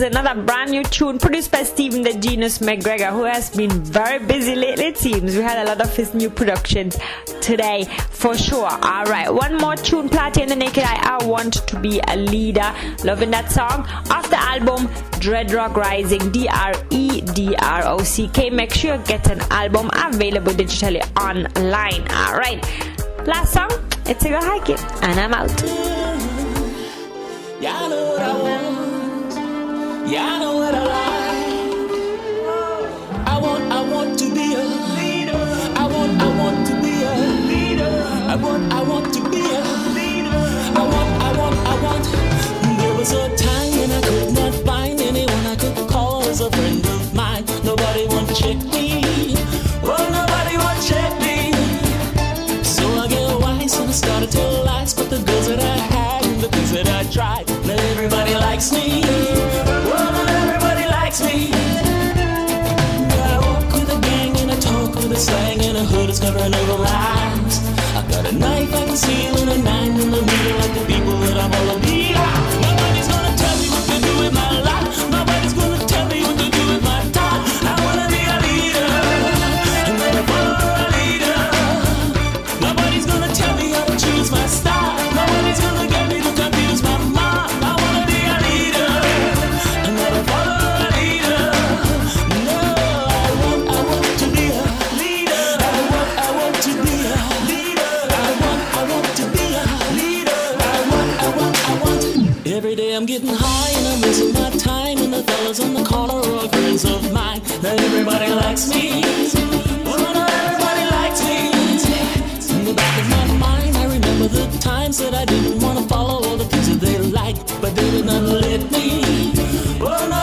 is another brand new tune produced by Stephen the Genius McGregor, who has been very busy lately, it seems. We had a lot of his new productions today, for sure. Alright, one more tune, Platy and the Naked Eye. I want to be a leader. Loving that song. Off the album, Dreadrock Rising, D R E D R O C K. Make sure you get an album available digitally online. Alright, last song, it's a go hike it, and I'm out. Y'all know what I like. I want, I want to be a leader. I want, I want to be a leader. I want, I want to be a leader. I want, I want, I want. There was a time when I could not find anyone I could call as a friend and a hood is covering over my eyes. I got a knife I can seal and a nine in the that I didn't want to follow all the things that they liked, but they did not let me. Oh,